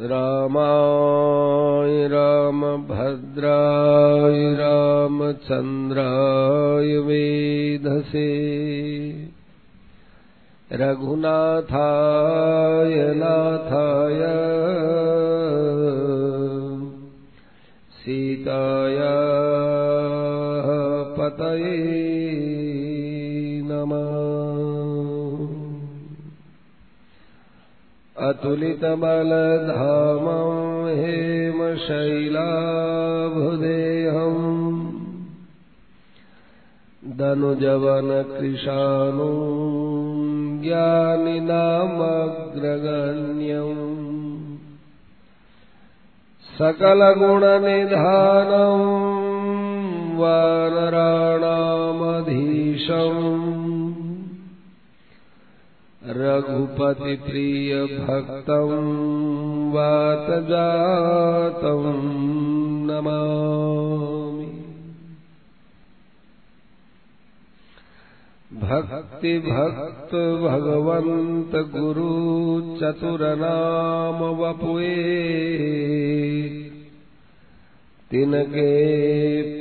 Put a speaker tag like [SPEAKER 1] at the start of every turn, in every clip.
[SPEAKER 1] रामाय रामभद्राय रामचन्द्राय वेधसे। रघुनाथाय नाथाय। सीताया पतये अतुलितबलधामं हेमशैलाभुदेहम्। दनुजवनकृशानु ज्ञानिनामग्रगण्यम्। सकलगुणनिधानम् वानराणामधीशम् रघुपतिप्रियभक्तौ वात जातम् नमामि। भक्ति वपुवे तिनके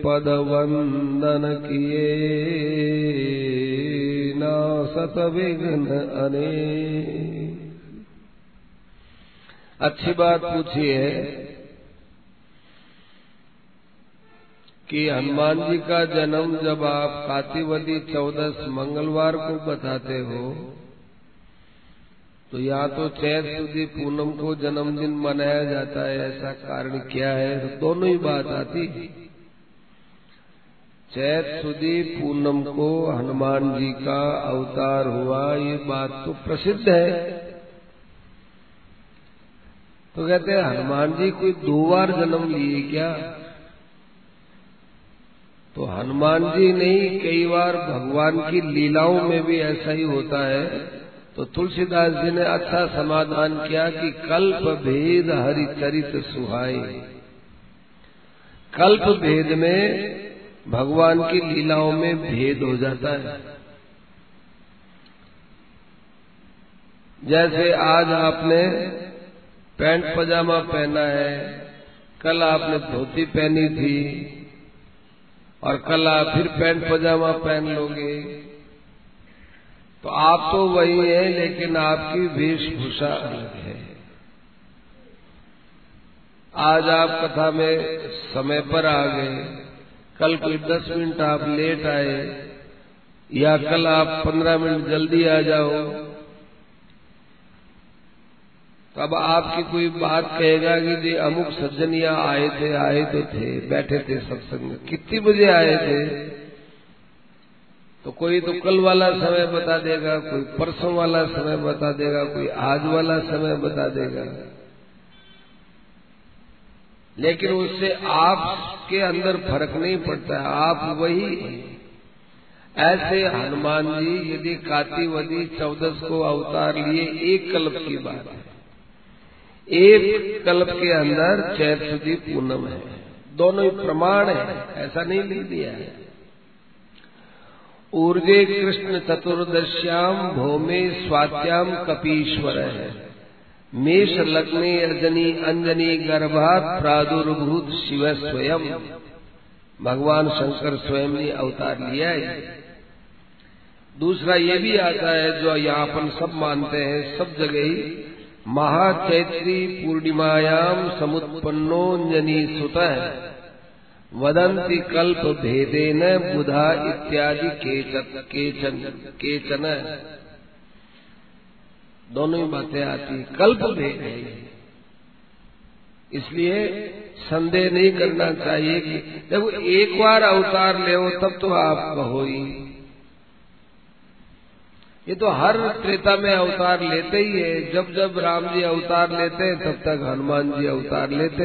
[SPEAKER 1] पद वंदन किए ना सत विघ्न अने। अच्छी बात पूछी है कि हनुमान जी का जन्म जब आप कातिवदी चौदस मंगलवार को बताते हो तो या तो चैत सुधी पूनम को जन्मदिन मनाया जाता है, ऐसा कारण क्या है? तो दोनों ही बात आती चैत सुधी पूनम को हनुमान जी का अवतार हुआ, ये बात तो प्रसिद्ध है। तो कहते हैं, हनुमान जी कोई दो बार जन्म लिए क्या? तो हनुमान जी नहीं, कई बार भगवान की लीलाओं में भी ऐसा ही होता है। तो तुलसीदास जी ने अच्छा समाधान किया कि कल्प भेद हरि चरित सुहाई कल्प भेद में भगवान की लीलाओं में भेद हो जाता है। जैसे आज आपने पैंट पजामा पहना है, कल आपने धोती पहनी थी, और कल आप फिर पैंट पजामा पहन लोगे तो आप तो वही है, लेकिन आपकी वेशभूषा अलग है। आज आप कथा में समय पर आ गए, कल कोई दस मिनट आप लेट आए, या कल आप पंद्रह मिनट जल्दी आ जाओ तब आपकी कोई बात कहेगा कि जी अमुक सज्जन यहाँ आए थे, आए तो थे, बैठे थे सत्संग कितनी बजे आए थे? तो कोई तो कल वाला समय बता देगा, कोई परसों वाला समय बता देगा, कोई आज वाला समय बता देगा। लेकिन उससे आपके अंदर फ़र्क नहीं पड़ता है, आप वही ऐसे हनुमान जी, यदि कातिवदी चौदस को अवतार लिए, एक कल्प की बात है। एक कल्प के अंदर चैत सुधी पूनम है। दोनों ही प्रमाण है, ऐसा नहीं लिख दिया है। ऊर्जे कृष्ण चतुर्दश्याम भौमे स्वात्याम कपीश्वर है। मेष लग्ने अर्जनी अंजनी गर्भात प्रादुर्भूत शिव स्वयं। भगवान शंकर स्वयं ने अवतार लिया है। दूसरा ये भी आता है जो यहाँ अपन सब मानते हैं, सब जगह ही महाचैत्री पूर्णिमायाम समुत्पन्नोंजनी सुत वदंती कल्प भेदेन बुधा इत्यादि केचन केचन दोनों ही बातें आती कल्प भेद है इसलिए संदेह नहीं करना चाहिए कि जब एक बार अवतार ले हो तब तो आप कहो ही। ये तो हर त्रेता में अवतार लेते ही है। जब जब राम जी अवतार लेते हैं, तब तक हनुमान जी अवतार लेते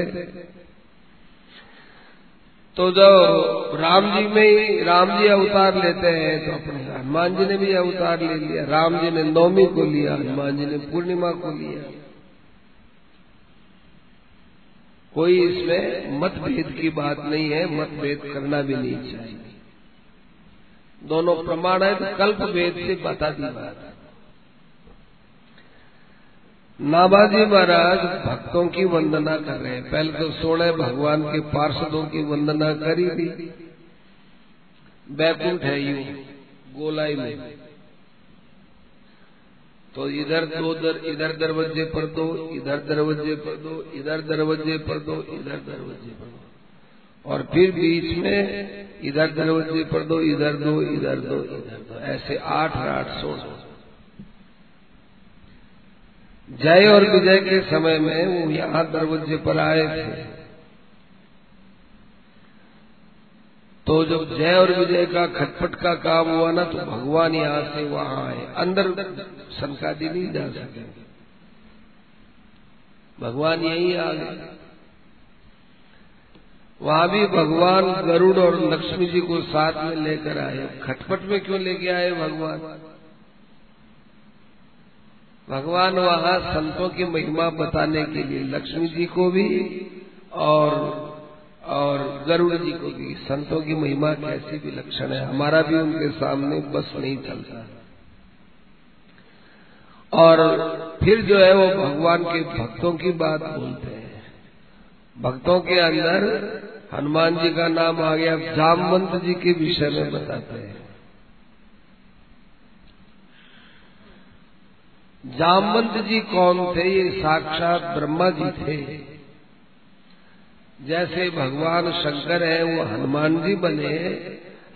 [SPEAKER 1] तो जब राम जी में ही, राम जी अवतार लेते हैं तो अपने हनुमान जी ने भी अवतार ले लिया, राम जी ने नौमी को लिया, हनुमान जी ने पूर्णिमा को लिया। कोई इसमें मतभेद की बात नहीं है, मतभेद करना भी नहीं चाहिए। दोनों प्रमाण है तो कल्प भेद से बता दी बात नाबाजी महाराज भक्तों की वंदना कर रहे हैं। पहले तो सोलह भगवान के पार्षदों की वंदना करी थी। बैकुंठ है यू, गोलाई में। तो इधर दो दर, इधर दरवाजे पर दो, इधर दरवाजे पर दो, इधर दरवाजे पर दो, इधर दरवाजे पर दो। और फिर बीच में इधर दरवाजे पर दो, इधर दो इधर दो इधर दो। ऐसे आठ आठ, सोलह। जय और विजय के समय में वो यहाँ दरवाजे पर आए थे। तो जब जय और विजय का खटपट का काम हुआ ना तो भगवान यहाँ से वहाँ आए। अंदर संकादी नहीं जा सके। भगवान यही आ गए। वहाँ भी भगवान गरुड़ और लक्ष्मी जी को साथ में लेकर आए। खटपट में क्यों लेके आए भगवान? भगवान वहाँ संतों की महिमा बताने के लिए, लक्ष्मी जी को भी और और गरुड़ जी को भी, संतों की महिमा कैसी भी लक्षण है। हमारा भी उनके सामने बस नहीं चलता। और फिर जो है वो भगवान के भक्तों की बात बोलते हैं। भक्तों के अंदर हनुमान जी का नाम आ गया, जामवंत जी के विषय में बताते हैं। जामवंत जी कौन थे? ये साक्षात ब्रह्मा जी थे। जैसे भगवान शंकर है, वो हनुमान जी बने,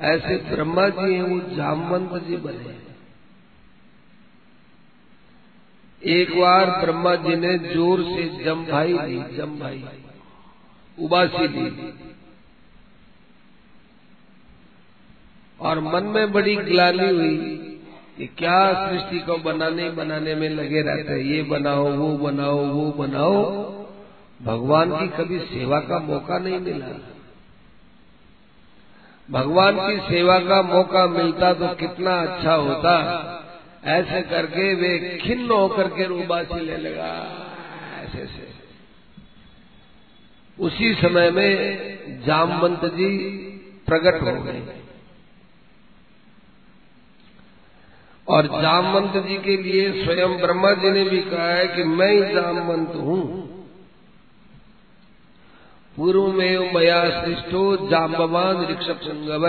[SPEAKER 1] ऐसे ब्रह्मा जी हैं, वो जामवंत जी बने। एक बार ब्रह्मा जी ने ज़ोर से जम भाई ली, जम भाई, उबासी ली। और मन में बड़ी ग्लानी हुई कि क्या सृष्टि को बनाने बनाने में लगे रहते हैं। ये बनाओ, वो बनाओ वो बनाओ। भगवान की कभी सेवा का मौका नहीं मिला। भगवान की सेवा का मौका मिलता तो कितना अच्छा होता। ऐसे करके वे खिन्न होकर के रूबासी ले लगा। ऐसे ऐसे। उसी समय में जामवंत जी प्रकट हो गए। और जामवंत जी के लिए स्वयं ब्रह्मा जी ने भी कहा है कि मैं ही जामवंत हूँ। पूर्व में मया सृष्टो जाम्बवान ऋषभ संगव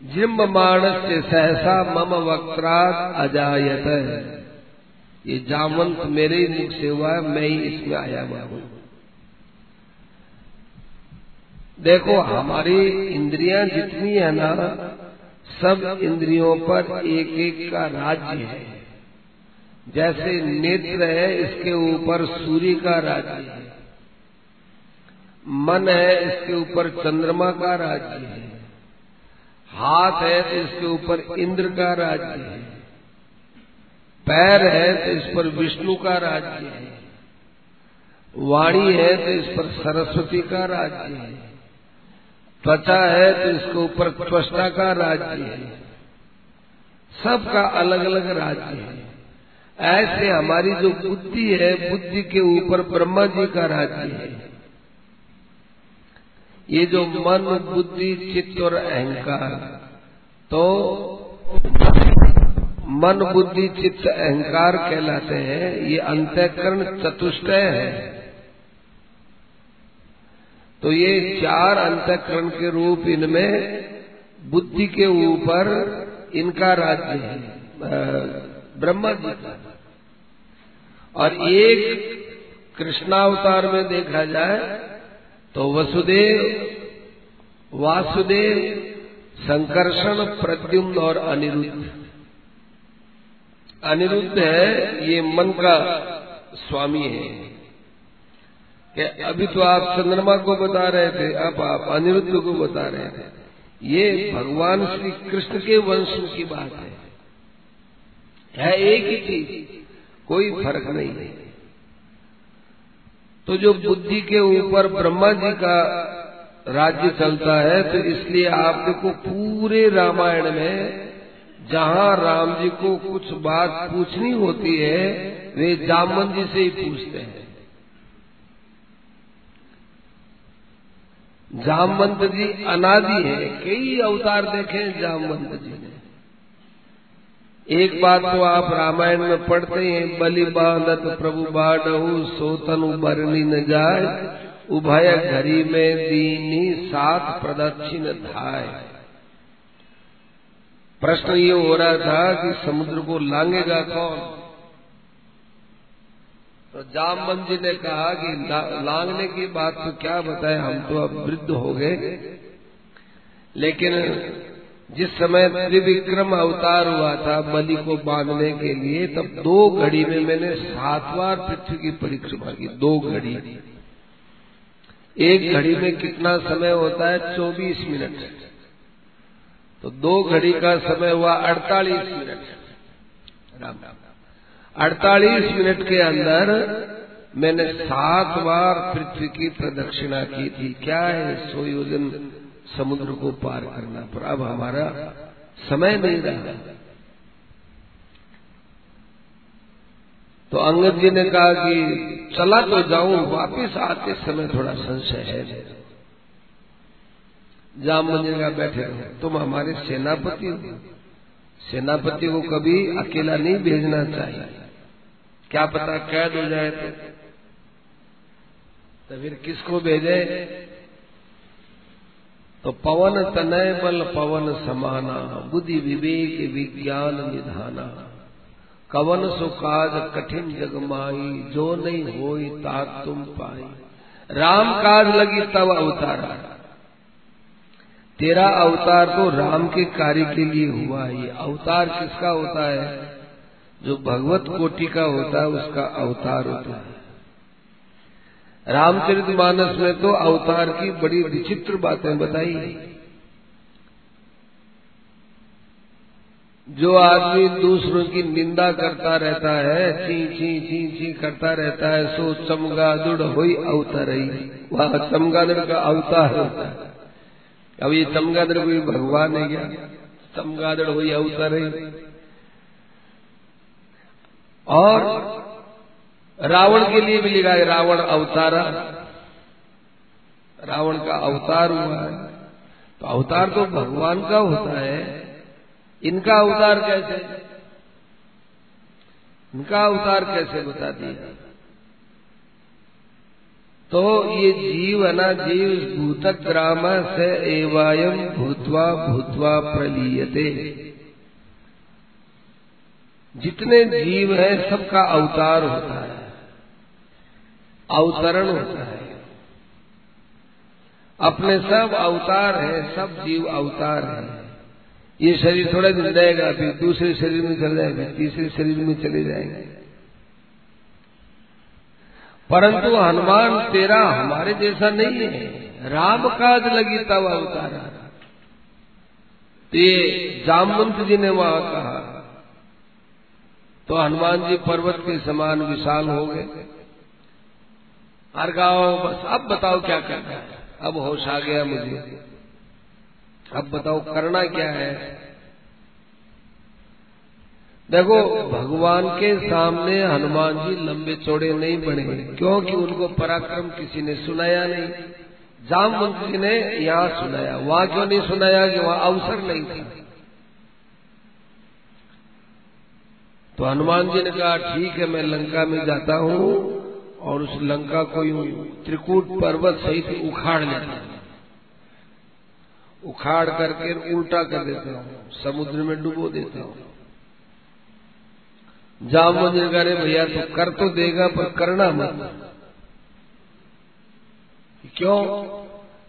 [SPEAKER 1] जिम्बमाण से सहसा मम वक्रात अजायत ये जामवंत मेरे ही मुख से हुआ है, मैं ही इसमें आया हुआ हूँ। देखो, हमारी इंद्रियाँ जितनी है ना सब इंद्रियों पर एक एक का राज्य है। जैसे नेत्र है, इसके ऊपर सूर्य का राज्य है। मन है, इसके ऊपर चंद्रमा का राज्य है। हाथ है तो इसके ऊपर इंद्र का राज्य है। पैर है तो इस पर विष्णु का राज्य है। वाणी है तो इस पर सरस्वती का राज्य है। त्वचा है तो इसके ऊपर त्वष्टा का राज्य है। सबका अलग अलग राज्य है। ऐसे हमारी जो बुद्धि है, बुद्धि के ऊपर ब्रह्मा जी का राज्य है। ये जो मन, बुद्धि, चित्त और अहंकार तो मन, बुद्धि, चित्त, अहंकार कहलाते हैं। ये अंतकरण चतुष्टय है। तो ये चार अंतकरण के रूप इनमें बुद्धि के ऊपर इनका राज्य है ब्रह्मा जी का। और एक कृष्णावतार में देखा जाए तो वसुदेव, वासुदेव, संकर्षण, प्रद्युम्न और अनिरुद्ध। अनिरुद्ध है, ये मन का स्वामी है। कि अभी तो आप चंद्रमा को बता रहे थे, अब आप अनिरुद्ध को बता रहे थे। ये भगवान श्री कृष्ण के वंश की बात है। है एक ही चीज़, कोई फ़र्क नहीं। है तो जो बुद्धि के ऊपर ब्रह्मा जी का राज्य चलता है तो इसलिए आप देखो पूरे रामायण में जहाँ राम जी को कुछ बात पूछनी होती है, वे जामन जी से ही पूछते हैं। जामवंत जी अनादि है, कई अवतार देखे जामवंत जी ने। एक बात तो आप रामायण में पढ़ते हैं, बलि बांधत प्रभु बाढ़ सोतन बरनी न जाए उभय घरी में दीनी सात प्रदक्षिण धाय। प्रश्न ये हो रहा था कि समुद्र को लांगेगा कौन? तो जामबंद जी ने कहा कि लांगने की बात तो क्या बताए, हम तो अब वृद्ध हो गए। लेकिन जिस समय त्रिविक्रम अवतार हुआ था बलि को बांधने के लिए, तब दो घड़ी में मैंने सात बार पृथ्वी की परिक्रमा की, दो घड़ी। एक घड़ी में कितना समय होता है? चौबीस मिनट। तो दो घड़ी का समय हुआ अड़तालीस मिनट। राम राम। अड़तालीस मिनट के अंदर मैंने सात बार पृथ्वी की प्रदक्षिणा की थी। क्या है? सोयोजन समुद्र को पार करना पर। अब हमारा समय नहीं रहा। तो अंगद जी ने कहा कि चला तो जाऊँ, वापिस आते समय थोड़ा संशय है। जाम मंदिर का बैठे तुम हमारे सेनापति हो। सेनापति को कभी अकेला नहीं भेजना चाहिए। क्या पता कैद हो जाए तो। तो फिर किसको भेजे? तो पवन तनय बल, पवन समाना, बुद्धि विवेक, विज्ञान निधाना। कवन सुकाज कठिन जगमाई जो नहीं हो तात तुम पाई। राम काज लगी तब अवतारा। तेरा अवतार तो राम के कार्य के लिए हुआ है। अवतार किसका होता है? जो भगवत कोटि का होता है, उसका अवतार होता है। रामचरित मानस में तो अवतार की बड़ी विचित्र बातें बताई जो आदमी दूसरों की निंदा करता रहता है ची ची ची ची करता रहता है, सो चमगादुड़ अवतार ही। वह चमगादुड़ का अवतार होता है। ये चमगादड़ कोई भगवान है क्या? चमगादड़ हो अवतार है। और रावण के लिए भी लिखा है, रावण अवतारा। रावण का अवतार हुआ है। तो अवतार तो भगवान का होता है। इनका अवतार कैसे? इनका अवतार कैसे बता दिया? तो ये जीव है ना जीव भूतक ग्राम से एवं भूतवा भूतवा प्रलीयते। जितने जीव है, सबका अवतार होता है, अवतरण होता है। अपने सब अवतार है, सब जीव अवतार है। ये शरीर थोड़ा दिन रहेगा, फिर दूसरे शरीर में चल जाएगा, तीसरे शरीर में चले जाएँगे। परंतु हनुमान, तेरा हमारे जैसा नहीं है। राम काज लगी तब अवतारा तो ये जामवंत जी ने वहाँ कहा तो हनुमान जी पर्वत के समान विशाल हो गए। हर गाँव, बस अब बताओ क्या करना है? अब होश आ गया मुझे। अब बताओ, करना क्या है? देखो, भगवान के सामने हनुमान जी लंबे चौड़े नहीं बने क्योंकि उनको पराक्रम किसी ने सुनाया नहीं। जामवंत जी ने यहाँ सुनाया, वहाँ क्यों नहीं सुनाया कि वहाँ अवसर नहीं था? तो हनुमान जी ने कहा, ठीक है, मैं लंका में जाता हूँ और उस लंका को यूँ त्रिकूट पर्वत सहित उखाड़ लेता हूँ। उखाड़ करके उल्टा कर देता हूँ, समुद्र में डुबो देता हूँ। जामुन करे भैया तो कर तो देगा, पर करना मत। क्यों?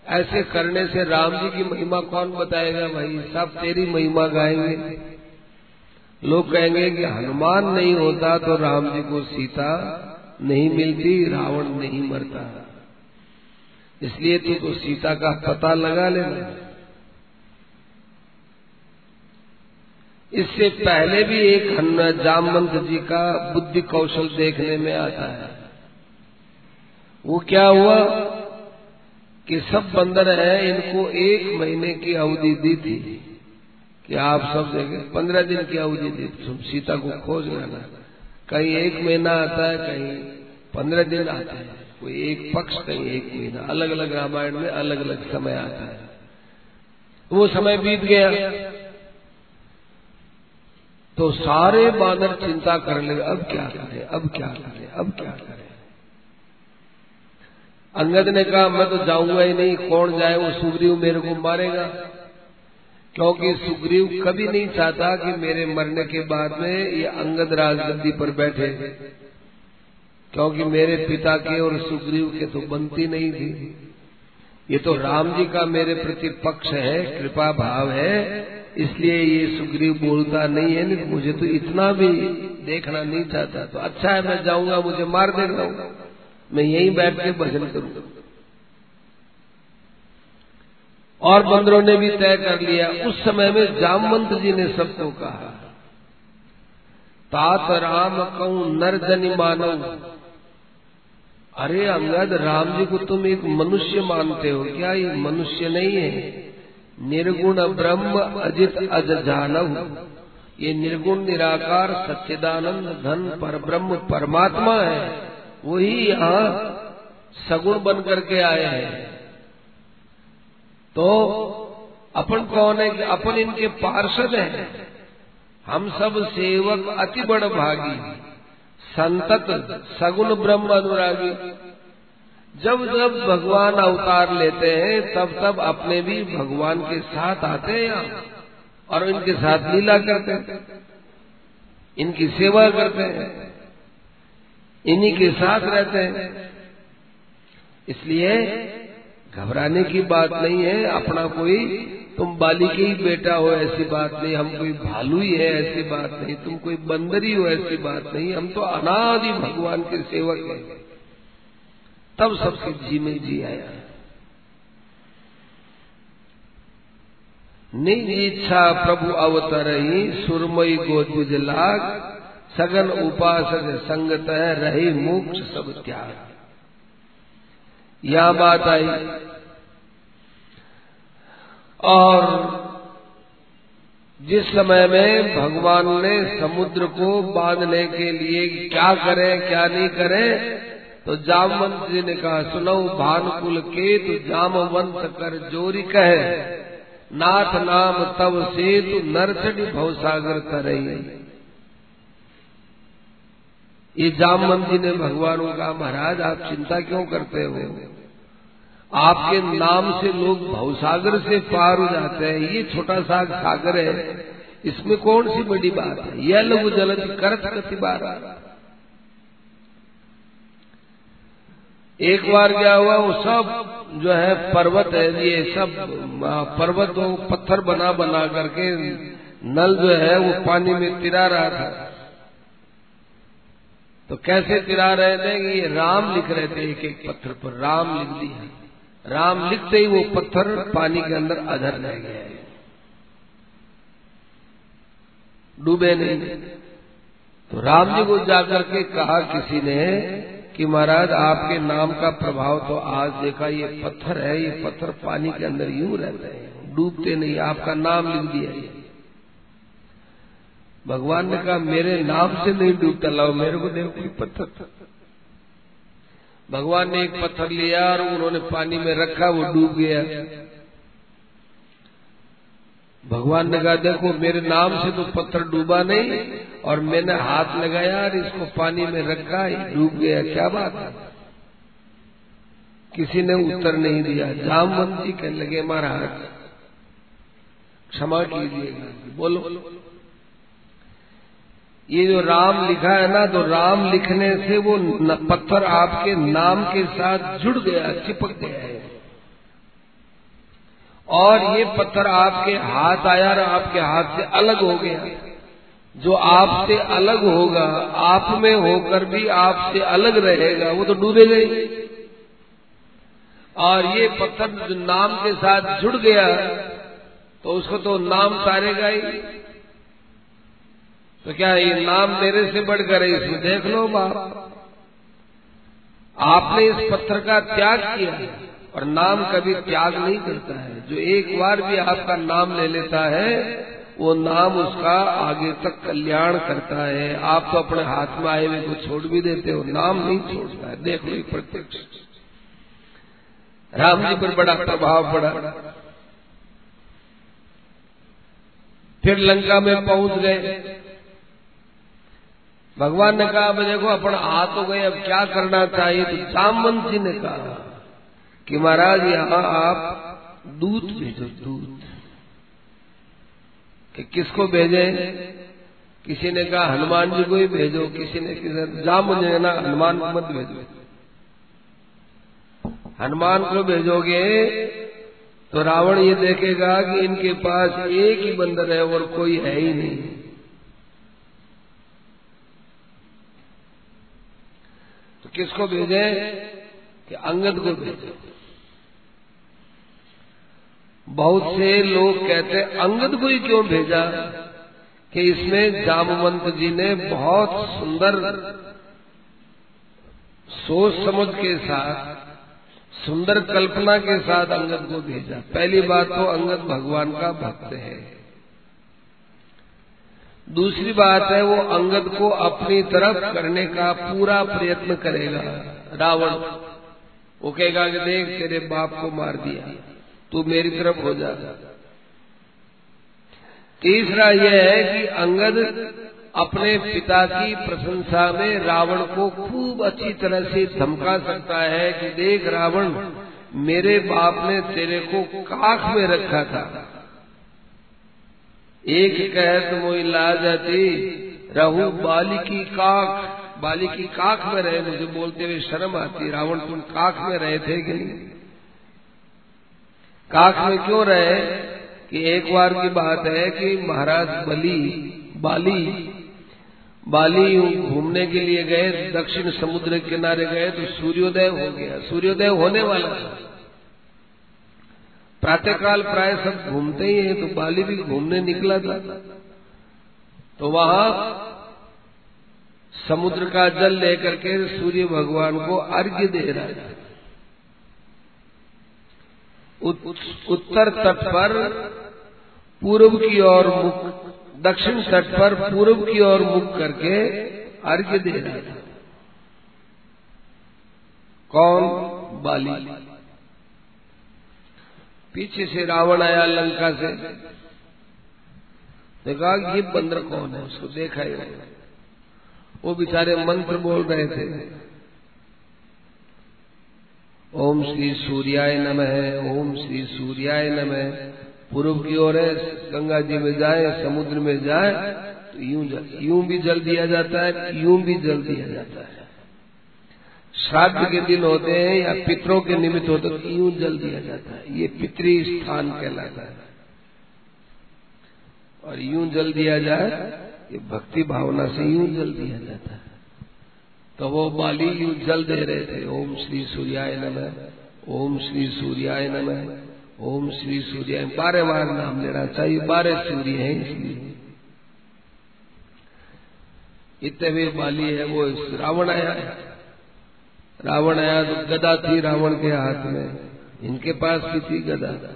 [SPEAKER 1] ऐसे करने से राम जी की महिमा कौन बताएगा भाई? सब तेरी महिमा गाएँगे। लोग कहेंगे कि हनुमान नहीं होता तो राम जी को सीता नहीं मिलती, रावण नहीं मरता। इसलिए तू तो सीता का पता लगा लेना। इससे पहले भी एक जामवंत जी का बुद्धि कौशल देखने में आता है। वो क्या हुआ कि सब बंदर हैं, इनको एक महीने की अवधि दी थी कि आप सब देखे, पंद्रह दिन की अवधि दी तुम सीता को खोज लेना। कहीं एक महीना आता है, कहीं पंद्रह दिन आता है। कोई एक पक्ष, कहीं एक महीना। अलग अलग रामायण में अलग अलग समय आता है। वो समय बीत गया। तो सारे बानर चिंता कर ले, अब क्या करे, अब क्या करे, अब क्या करे? अंगद ने कहा, मैं तो जाऊँगा ही नहीं, कौन जाए, वो सुग्रीव मेरे को मारेगा। क्योंकि सुग्रीव कभी नहीं चाहता कि मेरे मरने के बाद में ये अंगद राजगद्दी पर बैठे। क्योंकि मेरे पिता के और सुग्रीव के तो बनती नहीं थी। ये तो राम जी का मेरे प्रति पक्ष है, कृपा भाव है। इसलिए ये सुग्रीव बोलता नहीं है नहीं मुझे तो इतना भी देखना नहीं चाहता। तो अच्छा है, मैं जाऊँगा, मुझे मार देगा मैं यहीं बैठ के भजन करूँगा। और बंदरों ने भी तय कर लिया। उस समय में जामवंत जी ने सबको कहा, तात राम कहूँ नर जनि मानव? अरे अंगद, राम जी को तुम एक मनुष्य मानते हो। क्या ये मनुष्य नहीं है? निर्गुण ब्रह्म अजित अज जानव ये निर्गुण, निराकार, सच्चिदानंद, धन पर ब्रह्म परमात्मा है। वही यहाँ सगुण बन करके आए हैं। तो अपन कौन है? कि अपन इनके पार्षद हैं। हम सब सेवक, अति बड़ भागी संतत, सगुण ब्रह्म अनुरागी। जब जब भगवान अवतार लेते हैं, तब तब अपने भी भगवान के साथ आते हैं यहाँ और इनके साथ लीला करते हैं, इनकी सेवा करते हैं, इन्हीं के साथ रहते हैं। इसलिए घबराने की बात नहीं है, अपना कोई, तुम बाली के ही बेटा हो, ऐसी बात नहीं, हम कोई भालू ही है, ऐसी बात नहीं, तुम कोई बंदरी हो, ऐसी बात नहीं, हम तो अनादि भगवान के सेवक हैं। तब सबके जी में जी आया। निज इच्छा प्रभु अवतर ही सुरमई गोद लाग, सगन उपासक संगत रही मोक्ष सब त्याग। यह बात आई, और जिस समय में भगवान ने समुद्र को बांधने के लिए क्या करें, क्या नहीं करें तो जामवंत जी ने कहा, सुनो, भानुकुल के तो जामवंत कर जोरी कहे। नाथ नाम तब से तु नरचड़ी भवसागर तरई। ये जामवंत जी ने भगवान को, महाराज, आप चिंता क्यों करते हो? आपके नाम से लोग भवसागर से पार हो जाते हैं। ये छोटा सा सागर है। इसमें कौन सी बड़ी बात है? यह लघु जल करत कति बार एक बार क्या हुआ वो सब जो है पर्वत है, ये सब पर्वत, पत्थर बना बना करके नल जो है वो पानी में तिरा रहा था। तो कैसे तिरा रहे थे ये राम लिख रहे थे एक एक पत्थर पर, राम लिख दिया। राम लिखते ही वो पत्थर पानी के अंदर अधर रह गए। डूबे नहीं। तो राम जी को जाकर के कहा किसी ने कि महाराज, आपके नाम का प्रभाव तो आज देखा, ये पत्थर है, ये पत्थर पानी के अंदर यूँ रहते हैं, डूबते नहीं, आपका नाम लिख दिया भगवान ने कहा, मेरे नाम से नहीं डूबता, लाओ मेरे को देखो कोई पत्थर। भगवान ने एक पत्थर लिया और उन्होंने पानी में रखा, वो डूब गया। भगवान ने कहा, देखो, मेरे नाम से तो पत्थर डूबा नहीं, और मैंने हाथ लगाया और इसको पानी में रखा ही डूब गया, क्या बात है? किसी ने उत्तर नहीं दिया। जामवंती कहने लगे, महाराज, क्षमा कीजिएगा बोलो। ये जो राम लिखा है ना तो राम लिखने से वो पत्थर आपके नाम के साथ जुड़ गया, चिपक गया है। और ये पत्थर आपके हाथ आया और आपके हाथ से अलग हो गया। जो आपसे अलग होगा, आप में होकर भी आपसे अलग रहेगा, वो तो डूबेगा ही। और ये पत्थर जो नाम के साथ जुड़ गया तो उसको तो नाम तारेगा ही। तो क्या ये नाम मेरे से बढ़कर है, इसमें देख लो बाप। आपने इस पत्थर का त्याग किया और नाम कभी त्याग नहीं करता है। जो एक बार भी आपका नाम ले लेता है, वो नाम उसका आगे तक कल्याण करता है। आप तो अपने हाथ में आए हुए को छोड़ भी देते हो, नाम नहीं छोड़ता है। देख लो प्रत्यक्ष। राम जी पर बड़ा प्रभाव पड़ा। फिर लंका में पहुँच गए। भगवान ने कहा देखो, अपन आ तो गए, अब क्या करना चाहिए? तो जामवंत जी ने कहा कि महाराज, यहाँ आप दूत भेजो, दूत। कि किसको भेजे? किसी ने कहा, हनुमान जी को ही भेजो। किसी ने किसी जाम ने ना, हनुमान मत भेजो। हनुमान को भेजोगे तो रावण ये देखेगा कि इनके पास एक ही बंदर है और कोई है ही नहीं। तो किसको भेजे? कि अंगद को भेजे। बहुत से लोग कहते, अंगद को ही क्यों भेजा? कि इसमें जामवंत जी ने बहुत सुंदर सोच समझ के साथ, सुंदर कल्पना के साथ अंगद को भेजा। पहली बात तो अंगद भगवान का भक्त है। दूसरी बात है, वो अंगद को अपनी तरफ़ करने का पूरा प्रयत्न करेगा। रावण, वो कहेगा कि देख, तेरे बाप को मार दिया। तू मेरी तरफ़ हो जा। तीसरा यह है कि अंगद अपने पिता की प्रशंसा में रावण को खूब अच्छी तरह से धमका सकता है कि देख रावण, मेरे बाप ने तेरे को काख में रखा था। एक कह तो मोई ला जाती रहू बाली की काख बाली की काख में रहे, मुझे बोलते हुए शर्म आती। रावण, तुम काख में रहे थे कि नहीं? काख में क्यों रहे कि एक बार की बात है कि महाराज बली, बाली बाली घूमने के लिए गए, दक्षिण समुद्र के किनारे गए तो सूर्योदय हो गया। सूर्योदय होने वाला था। प्रातःकाल प्राय सब घूमते ही हैं तो बाली भी घूमने निकला था। तो वहाँ समुद्र का जल लेकर के सूर्य भगवान को अर्घ्य दे रहा था। उत्तर तट पर पूर्व की ओर मुख, दक्षिण तट पर पूर्व की ओर मुख करके अर्घ्य दे रहा था। कौन? बाली। पीछे से रावण आया लंका से। देखा ये बंदर कौन है? उसको देखा ही वो बेचारे मंत्र बोल रहे थे। ओम श्री सूर्याय नमः, ओम श्री सूर्याय नमः। पूर्व की ओर है, गंगा जी में जाए, समुद्र में जाए तो यूँ यूँ भी जल दिया जाता है, यूँ भी जल दिया जाता है। श्राद्ध के दिन होते हैं या पितरों के निमित्त होते तो यूँ जल दिया जाता है। ये पितृ स्थान कहलाता है। और यूँ जल दिया जाए, ये भक्ति भावना से यूँ जल दिया जाता है। तो वो बाली यूँ जल दे रहे थे। ओम श्री सूर्याय नमः, ओम श्री सूर्याय नमः, ओम श्री सूर्य बारह बार नाम लेना चाहिए, बारह सूर्य है इसलिए। इतने भी बाली है, वो रावण आया रावण आया तो गदा थी रावण के हाथ में। इनके पास भी थी गदा।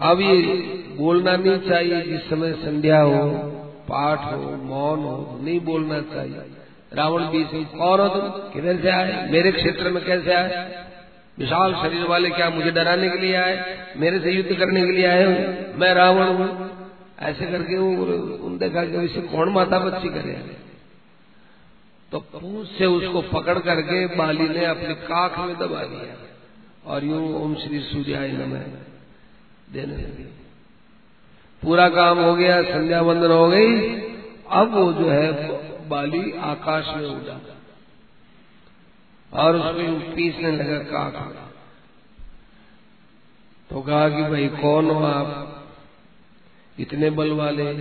[SPEAKER 1] अब ये बोलना नहीं चाहिए, जिस समय संध्या हो, पाठ हो, मौन हो, नहीं बोलना चाहिए। रावण कौन हो तुम किधर से आए? मेरे क्षेत्र में कैसे आए? विशाल शरीर वाले क्या मुझे डराने के लिए आए? मेरे से युद्ध करने के लिए आए हूँ? मैं रावण हूँ। ऐसे करके उन देखा कि इसे कौन माता बच्ची करे? तो पूछ से उसको पकड़ करके बाली ने अपने काख में दबा दिया। और यूँ ओम श्री सूर्याय नमः। देने लगे। पूरा काम हो गया, संध्या बंदन हो गई। अब वो जो है बाली आकाश में उड़ा। और उसमें पीसने लगा काक तो कहा कि भाई कौन हो आप? इतने बल वाले।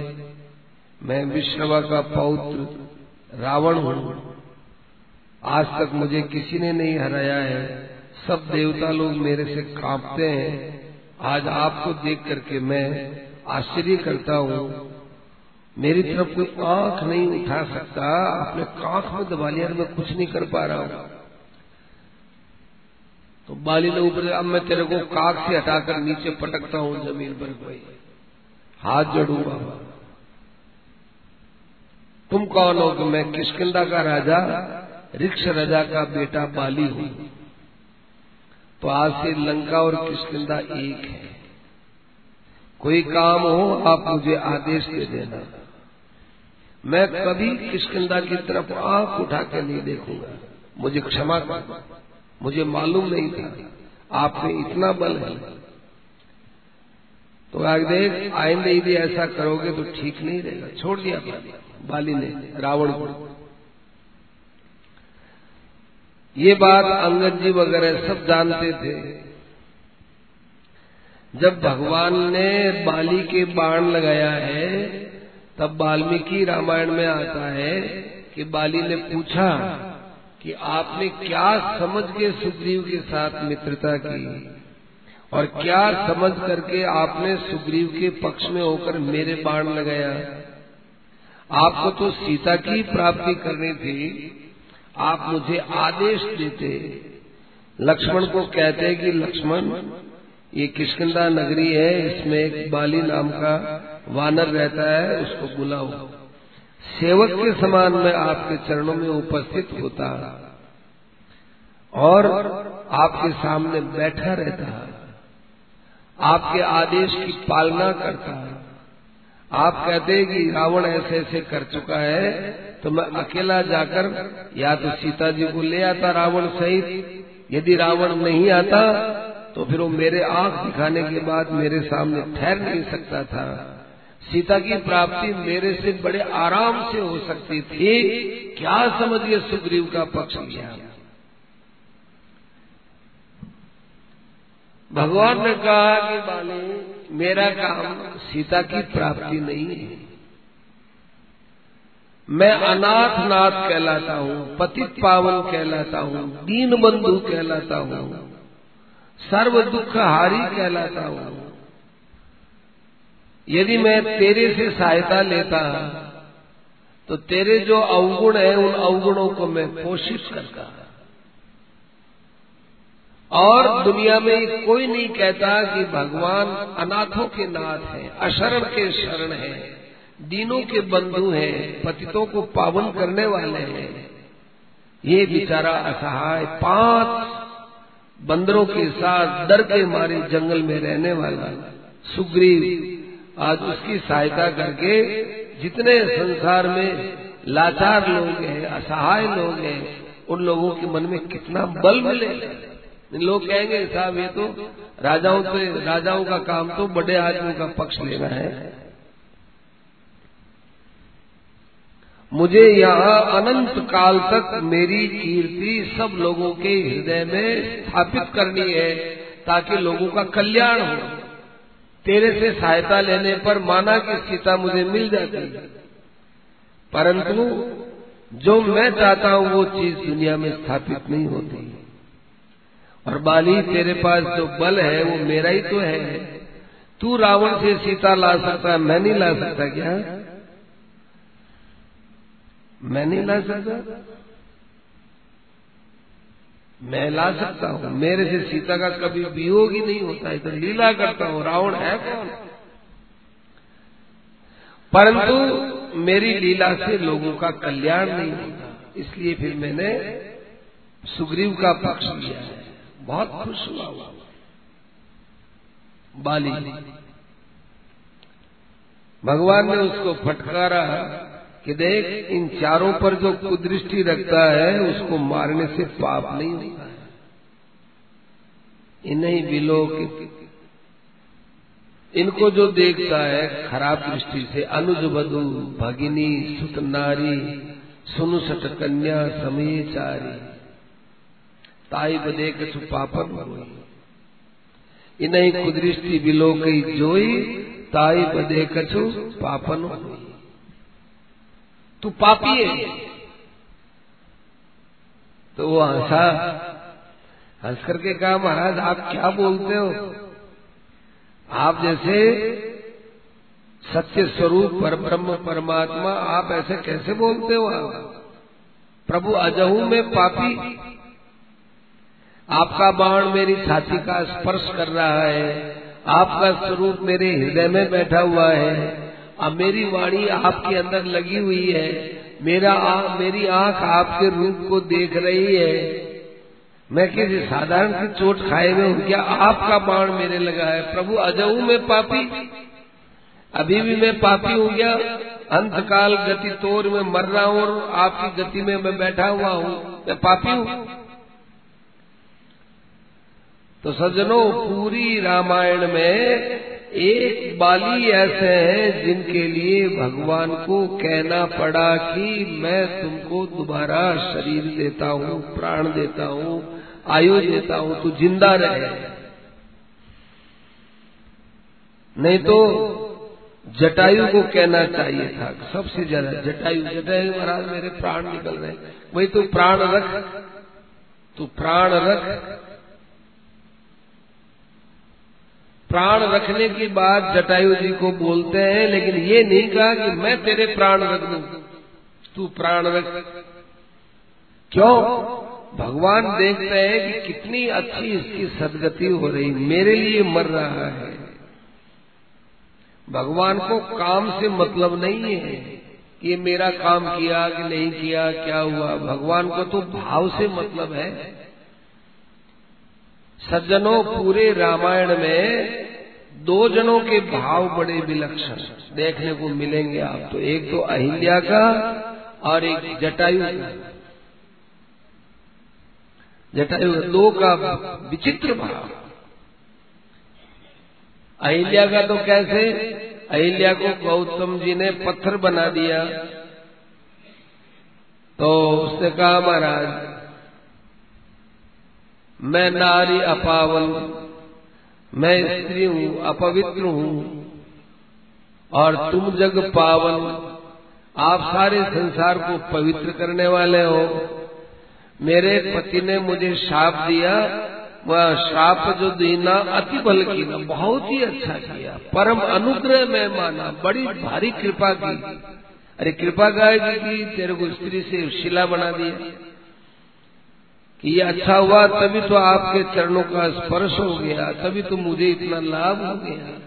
[SPEAKER 1] मैं विश्रवा का पौत्र रावण हूँ। आज तक मुझे किसी ने नहीं हराया है। सब देवता लोग मेरे से कांपते हैं। आज आपको देख करके मैं आश्चर्य करता हूँ। मेरी तरफ़ कोई आँख नहीं उठा सकता, अपने कांख में दबा लिया मैं कुछ नहीं कर पा रहा हूँ। तो बाली ने ऊपर अब मैं तेरे को काक से हटाकर नीचे पटकता हूँ ज़मीन पर कोई। हाथ जोड़ूँगा तुम कौन हो कि मैं किशकिंदा का राजा, रिक्ष राजा का बेटा बाली हूँ? तो आज से लंका और किशकिंदा एक है। कोई काम हो, आप मुझे आदेश दे देना। मैं कभी किशकिंदा की तरफ़ आँख उठा के नहीं देखूँगा। मुझे क्षमा कर मुझे मालूम नहीं था आप में इतना बल है। तो देख आइंदे यदि ऐसा करोगे तो ठीक नहीं रहेगा। छोड़ दिया बाली ने, रावण को। ये बात अंगद जी वगैरह सब जानते थे। जब भगवान ने बाली के बाण लगाया है तब वाल्मीकि रामायण में आता है कि बाली ने पूछा कि आपने क्या समझ के सुग्रीव के साथ मित्रता की? और क्या समझ करके आपने सुग्रीव के पक्ष में होकर मेरे बाण लगाया? आपको तो सीता की प्राप्ति करनी थी। आप मुझे आदेश देते। लक्ष्मण को कहते कि लक्ष्मण, ये किशकिंदा नगरी है, इसमें एक बाली नाम का वानर रहता है, उसको बुलाओ। सेवक के समान में आपके चरणों में उपस्थित होता। और आपके सामने बैठा रहता। है आपके आदेश की पालना करता। है आप कहते कि रावण ऐसे ऐसे कर चुका है तो मैं अकेला जाकर या तो सीता जी को ले आता रावण सहित। यदि रावण नहीं आता तो फिर वो मेरे आँख दिखाने के बाद मेरे सामने ठहर नहीं सकता था। सीता की प्राप्ति मेरे से बड़े आराम से हो सकती थी। क्या समझिए सुग्रीव का पक्ष लिया भगवान ने कहा कि बाली, मेरा काम सीता की प्राप्ति नहीं है। मैं अनाथ नाथ कहलाता हूँ, पतित पावन कहलाता हूँ दीन बंधु कहलाता हूँ सर्व दुख हारी कहलाता हूँ। यदि मैं तेरे से सहायता लेता तो तेरे जो अवगुण है उन अवगुणों को मैं कोशिश करता। और दुनिया में कोई नहीं कहता कि भगवान अनाथों के नाथ है अशरण के शरण है दीनों के बंधु हैं पतितों को पावन करने वाले हैं। ये बेचारा असहाय पाँच बंदरों के साथ डर के मारे जंगल में रहने वाला सुग्रीव। आज उसकी सहायता करके जितने संसार में लाचार लोग हैं, असहाय लोग हैं, उन लोगों के मन में कितना बल मिले। लोग कहेंगे, साहब, ये तो राजाओं से, राजाओं का काम तो बड़े आदमियों का पक्ष लेना है। मुझे यहाँ अनंत काल तक मेरी कीर्ति सब लोगों के हृदय में स्थापित करनी है ताकि लोगों का कल्याण हो। तेरे से सहायता लेने पर माना कि सीता मुझे मिल जाती। परंतु जो मैं चाहता हूँ, वो चीज़ दुनिया में स्थापित नहीं होती। और बाली, तेरे पास जो बल है, वो मेरा ही तो है। तू रावण से सीता ला सकता मैं नहीं ला सकता क्या? मैं नहीं ला सकता? मैं ला सकता हूँ। मेरे से सीता का कभी वियोग ही नहीं होता। है तो लीला करता हूँ। रावण है कौन? परंतु मेरी लीला से लोगों का कल्याण नहीं होता। इसलिए फिर मैंने सुग्रीव का पक्ष लिया है। बहुत खुश हुआ हुआ। बाली। भगवान ने उसको फटकारा। कि देख, इन चारों पर जो कुदृष्टि रखता है, उसको मारने से पाप नहीं होता है। इन्हीं बिलो के इनको जो देखता है, खराब दृष्टि से अनुज बधु भगिनी सुत नारी सुनु सट कन्या समय चारी ताई बदे कछु पापन हुई इन्हीं कुदृष्टि बिलो कई जोई, ताई बदे कछु पापन हुई तू पापी है। तो वो हंसा। हंस करके कहा, महाराज, आप क्या बोलते हो? आप जैसे सत्य स्वरूप पर ब्रह्म परमात्मा, आप ऐसे कैसे बोलते हो? आप प्रभु अजहू में पापी। आपका बाण मेरी छाती का स्पर्श कर रहा है। आपका स्वरूप मेरे हृदय में बैठा हुआ है। अब मेरी वाणी आपके अंदर लगी हुई है। मेरा आ, मेरी आँख आपके रूप को देख रही है। मैं किसी साधारण की चोट खाए हुए हूँ। क्या आपका बाण मेरे लगा है? प्रभु अजऊ में पापी। अभी भी मैं पापी हूँ क्या? अंतकाल गति तोर में मर रहा हूँ और आपकी गति में मैं बैठा हुआ हूँ। मैं पापी हूँ। तो सज्जनों पूरी रामायण में एक बाली ऐसे हैं जिनके लिए भगवान को कहना पड़ा कि मैं तुमको दोबारा शरीर देता हूँ, प्राण देता हूँ, आयु देता हूँ, तू ज़िंदा रहे। नहीं तो जटायु को कहना चाहिए था, सबसे ज़्यादा जटायु जटायु महाराज मेरे प्राण निकल रहे वही तू प्राण रख, तू प्राण रख प्राण रखने की बात जटायु जी को बोलते हैं, लेकिन ये नहीं कहा कि मैं तेरे प्राण रख दू। तू प्राण रख। क्यों? भगवान देखते हैं कि कितनी अच्छी इसकी सदगति हो रही, मेरे लिए मर रहा है। भगवान को काम से मतलब नहीं है कि ये मेरा काम किया कि नहीं किया, क्या हुआ। भगवान को तो भाव से मतलब है। सज्जनों, पूरे रामायण में दो जनों के भाव बड़े विलक्षण। देखने को मिलेंगे आप तो। एक तो अहिल्या का और एक जटायु का। जटायु दो का विचित्र भाव। अहिल्या का तो कैसे? अहिल्या को गौतम जी ने पत्थर बना दिया। तो उसने कहा, महाराज, मैं नारी अपावन मैं स्त्री हूँ, अपवित्र हूँ। और तुम जग पावन, आप सारे संसार को पवित्र करने वाले हो। मेरे पति ने मुझे श्राप दिया, वह श्राप जो देना अति बल की ना बहुत ही अच्छा किया। परम अनुग्रह में माना, बड़ी भारी कृपा की। अरे कृपा गायेगी की, तेरे को स्त्री से शिला बना दिया कि ये अच्छा हुआ, तभी तो आपके चरणों का स्पर्श हो गया, तभी तो मुझे इतना लाभ हो गया।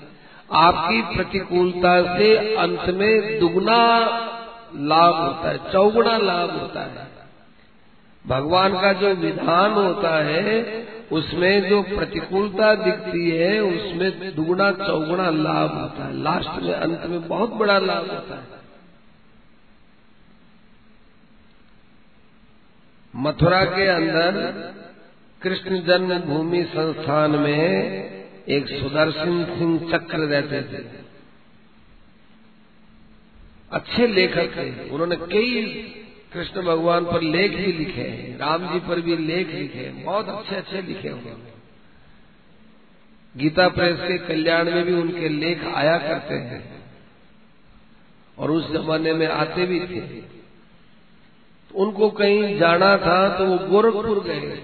[SPEAKER 1] आपकी प्रतिकूलता से अंत में दुगना लाभ होता है, चौगुना लाभ होता है। भगवान का जो विधान होता है, उसमें जो प्रतिकूलता दिखती है, उसमें दुगुना, चौगुना लाभ होता है। लास्ट में, अंत में बहुत बड़ा लाभ होता है। मथुरा के अंदर कृष्ण जन्मभूमि संस्थान में एक सुदर्शन सिंह चक्र रहते थे। अच्छे लेखक थे। उन्होंने कई कृष्ण भगवान पर लेख भी लिखे हैं राम जी पर भी लेख लिखे, बहुत अच्छे अच्छे लिखे उन्होंने। गीता प्रेस के कल्याण में भी उनके लेख आया करते हैं और उस जमाने में आते भी थे। उनको कहीं जाना था तो वो गोरखपुर गए।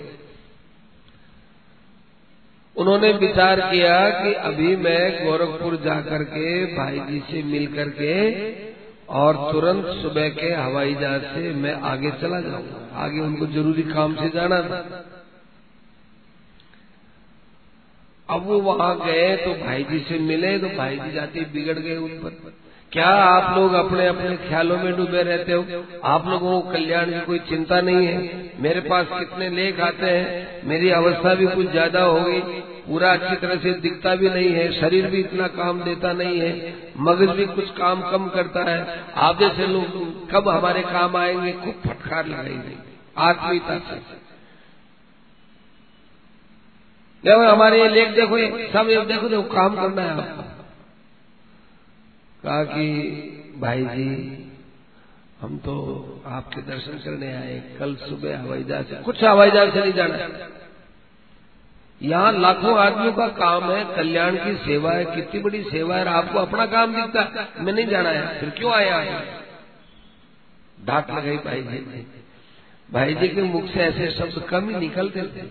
[SPEAKER 1] उन्होंने विचार किया कि अभी मैं गोरखपुर जाकर के भाई जी से मिल करके और तुरंत सुबह के हवाई जहाज़ से मैं आगे चला जाऊँगा। आगे उनको ज़रूरी काम से जाना था। अब वो वहाँ गए तो भाई जी से मिले तो भाई जी जाते बिगड़ गए उन पर क्या आप लोग अपने अपने ख्यालों में डूबे रहते हो? आप लोगों को कल्याण की कोई चिंता नहीं है? मेरे पास कितने लेख आते हैं, मेरी अवस्था भी कुछ ज़्यादा हो गई। पूरा अच्छी तरह से दिखता भी नहीं है, शरीर भी इतना काम देता नहीं है, मगज भी कुछ काम कम करता है। आप जैसे लोग, कब हमारे काम आएँगे? खूब फटकार लगाएँगे। आत्मीयता से। देखो, हमारे लेख देखो सब देखो देखो, काम करना है आपको। कहा कि, भाई जी, हम तो आपके दर्शन करने आए, कल सुबह हवाई जहाज़ से, कुछ हवाई जहाज़ से नहीं जाना। यहाँ लाखों आदमियों का काम है, कल्याण की सेवा है, कितनी बड़ी सेवा है आपको अपना काम दिखता मैं नहीं जाना है, फिर क्यों आया डांट लगाई भाई जी भाई जी के मुख से ऐसे शब्द कम ही निकलते थे।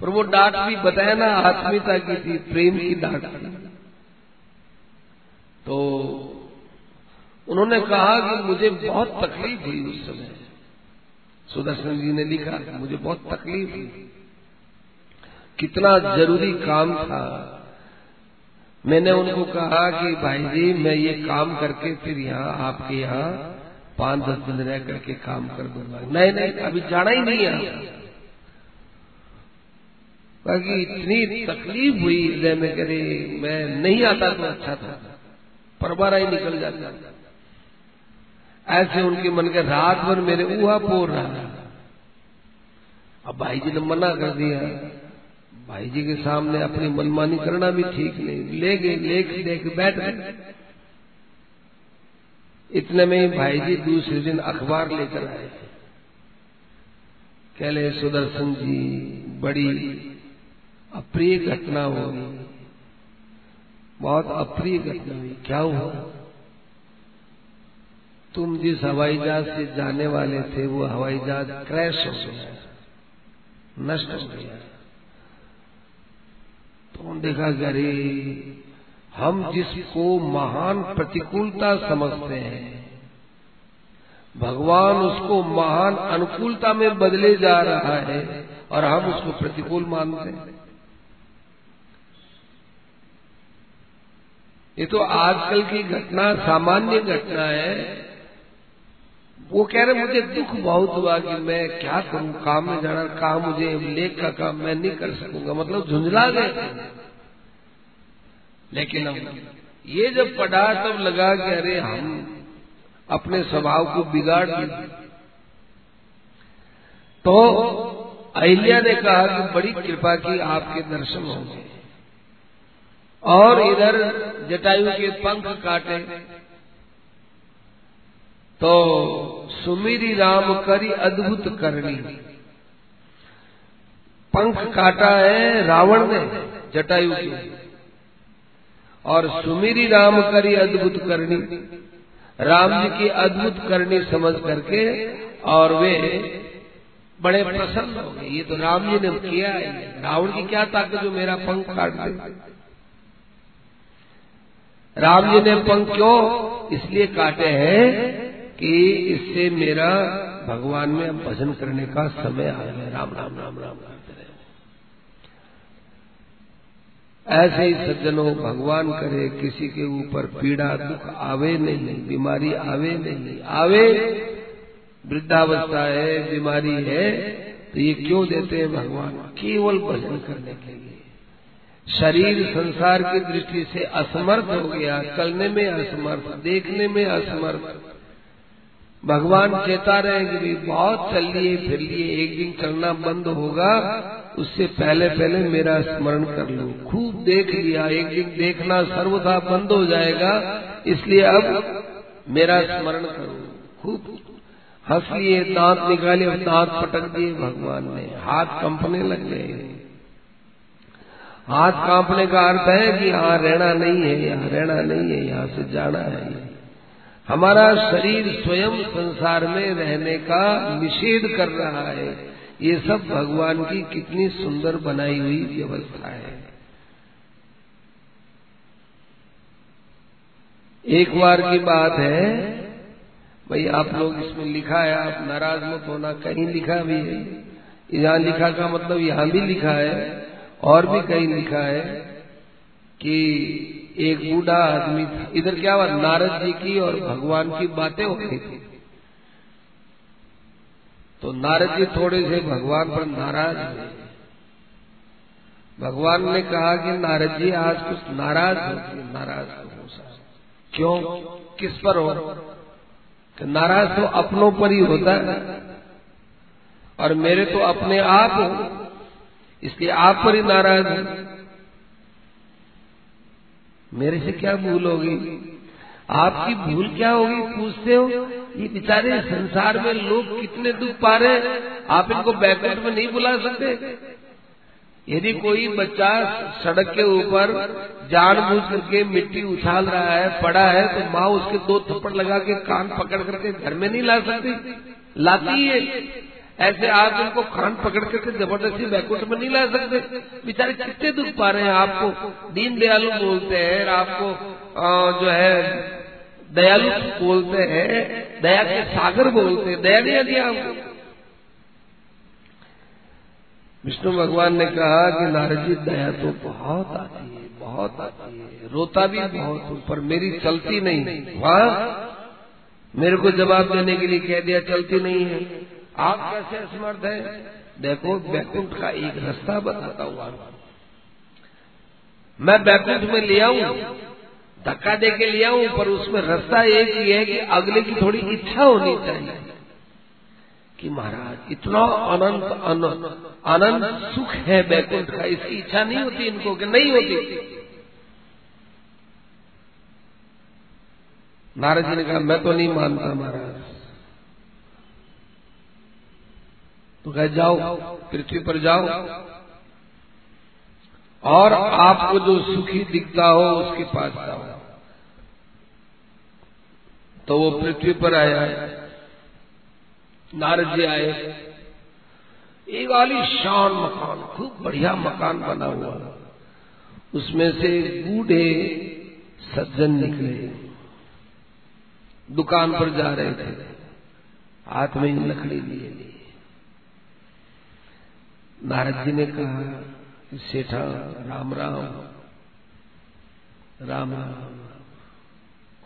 [SPEAKER 1] पर वो डांट भी बताया ना, आत्मीयता की थी, प्रेम की डांट थी। तो उन्होंने कहा कि मुझे बहुत तकलीफ़ हुई उस समय। सुदर्शन जी ने लिखा, मुझे बहुत तकलीफ़ हुई। कितना ज़रूरी काम था। मैंने उनको कहा कि भाई जी, मैं ये काम करके फिर यहाँ आपके यहाँ पाँच दस दिन रह करके काम कर दूँगा। नहीं नहीं, अभी जाना ही नहीं है बाकी इतनी तकलीफ़ हुई हृदय में करे मैं नहीं आता तो अच्छा था। परबारा ही निकल जाता। ऐसे उनके मन के रात भर मेरे उहा पोर रहा। अब भाई जी ने मना कर दिया। भाई जी के सामने अपनी मनमानी करना भी ठीक नहीं। ले गए लेख देख बैठ गए। इतने में ही भाई जी दूसरे दिन अखबार लेकर आए कहले सुदर्शन जी, बड़ी अप्रिय घटना होगी बहुत अप्रिय घटना हुई क्या हुआ? तुम जिस हवाई जहाज़ से जाने वाले थे, वो हवाई जहाज़ क्रैश हो गया, नष्ट हो गया। तो देखा, अरे, हम जिसको महान प्रतिकूलता समझते हैं, भगवान उसको महान अनुकूलता में बदले जा रहा है और हम उसको प्रतिकूल मानते हैं। ये तो आजकल की घटना, सामान्य घटना है। वो कह रहे, मुझे दुख बहुत हुआ कि मैं क्या करूँ? काम में जाना, कहा मुझे लेख का काम मैं नहीं कर सकूँगा? मतलब झुंझला गए लेकिन अब ये जब पढ़ा, तब लगा कि अरे, हम अपने स्वभाव को बिगाड़ दिए। तो अहिल्या ने कहा कि बड़ी कृपा की आपके दर्शन होंगे और इधर जटायु के पंख काटे। तो सुमिरी राम करी अद्भुत करनी पंख काटा है रावण ने जटायु के। और सुमिरी राम करी अद्भुत करनी राम जी की अद्भुत करनी समझ करके और वे बड़े प्रसन्न हो गए। ये तो राम जी ने किया है। रावण की क्या ताकत जो मेरा पंख काट दे। राम जी ने पंख क्यों इसलिए काटे हैं कि इससे मेरा भगवान में भजन करने का समय आ गया। राम राम राम राम ऐसे ही सज्जनों, भगवान करे, किसी के ऊपर पीड़ा, दुख आवे नहीं, बीमारी आवे नहीं, आवे, वृद्धावस्था है, बीमारी है तो ये क्यों देते हैं भगवान? केवल भजन करने के लिए। शरीर संसार की दृष्टि से असमर्थ हो गया, चलने में असमर्थ, देखने में असमर्थ। भगवान चेता रहे कि भी बहुत चल लिए फिर लिए एक दिन चलना बंद होगा, उससे पहले पहले मेरा स्मरण कर लो। खूब देख लिया, एक दिन देखना सर्वथा बंद हो जाएगा, इसलिए अब मेरा स्मरण करो। खूब हंस लिए, दांत निकाले और दांत पटक दिए भगवान ने, हाथ कंपने लग गए। हाथ कांपने का अर्थ है कि यहाँ रहना नहीं है, यहाँ रहना नहीं है, यहाँ से जाना है। हमारा शरीर स्वयं संसार में रहने का निषेध कर रहा है। ये सब भगवान की कितनी सुंदर बनाई हुई व्यवस्था है। एक बार की बात है, भाई, आप लोग इसमें लिखा है, आप नाराज़ मत होना, कहीं लिखा भी है। यहाँ लिखा का मतलब यहाँ भी लिखा है। और भी कहीं लिखा है कि एक बूढ़ा आदमी था। इधर क्या हुआ? नारद जी की और भगवान की बातें हो रही थी। तो नारद जी थोड़े से भगवान पर नाराज़ हुए। भगवान ने कहा कि नारद जी, आज कुछ नाराज़ हो नाराज़ हो? क्यों? किस पर हो? कि नाराज़ तो अपनों पर ही होता है। और मेरे तो अपने आप हो। इसलिए आप पर ही नाराज़ है। मेरे से क्या भूल होगी? आपकी भूल क्या होगी? पूछते हो? ये बेचारे संसार में लोग कितने दुख पा रहे आप इनको बैकवर्ड में नहीं बुला सकते। यदि कोई बच्चा सड़क के ऊपर जानबूझ करके मिट्टी उछाल रहा है, पड़ा है तो माँ उसके दो थप्पड़ लगा के कान पकड़ करके घर में नहीं ला सकती। लाती है। ऐसे आप उनको कान पकड़ करके ज़बरदस्ती बैकुंठ में नहीं ला सकते। बेचारे कितने दुख पा रहे हैं आपको। दीन दयालु बोलते हैं आपको जो है, दयालु बोलते हैं, दया के सागर बोलते हैं। दया नहीं दिया आपको। विष्णु भगवान ने कहा कि नारद जी, दया तो बहुत आती है, बहुत आती है। रोता भी बहुत हूँ, पर मेरी चलती नहीं। वहाँ! मेरे को जवाब देने के लिए कह दिया, चलती नहीं है। आप कैसे असमर्थ है? देखो बैकुंठ का एक रास्ता बताता हूँ मैं बैकुंठ में ले आऊँ, धक्का दे के लिया हूँ पर उसमें रास्ता एक ही है कि अगले की थोड़ी इच्छा होनी चाहिए कि महाराज, इतना अनंत अनंत सुख है बैकुंठ का। इसकी इच्छा नहीं होती इनको कि नहीं होती। नारद जी ने कहा, मैं तो नहीं मानता महाराज। तो कह जाओ, पृथ्वी पर जाओ। और आपको जो सुखी दिखता हो, उसके पास जाओ। तो वो पृथ्वी पर आया। नारद जी आए। एक वाली शान मकान, खूब बढ़िया मकान बना हुआ। उसमें से बूढ़े सज्जन निकले। दुकान पर जा रहे थे। हाथ में लकड़ी लिए लिए। नारद जी ने कहा, सेठा, राम राम राम राम,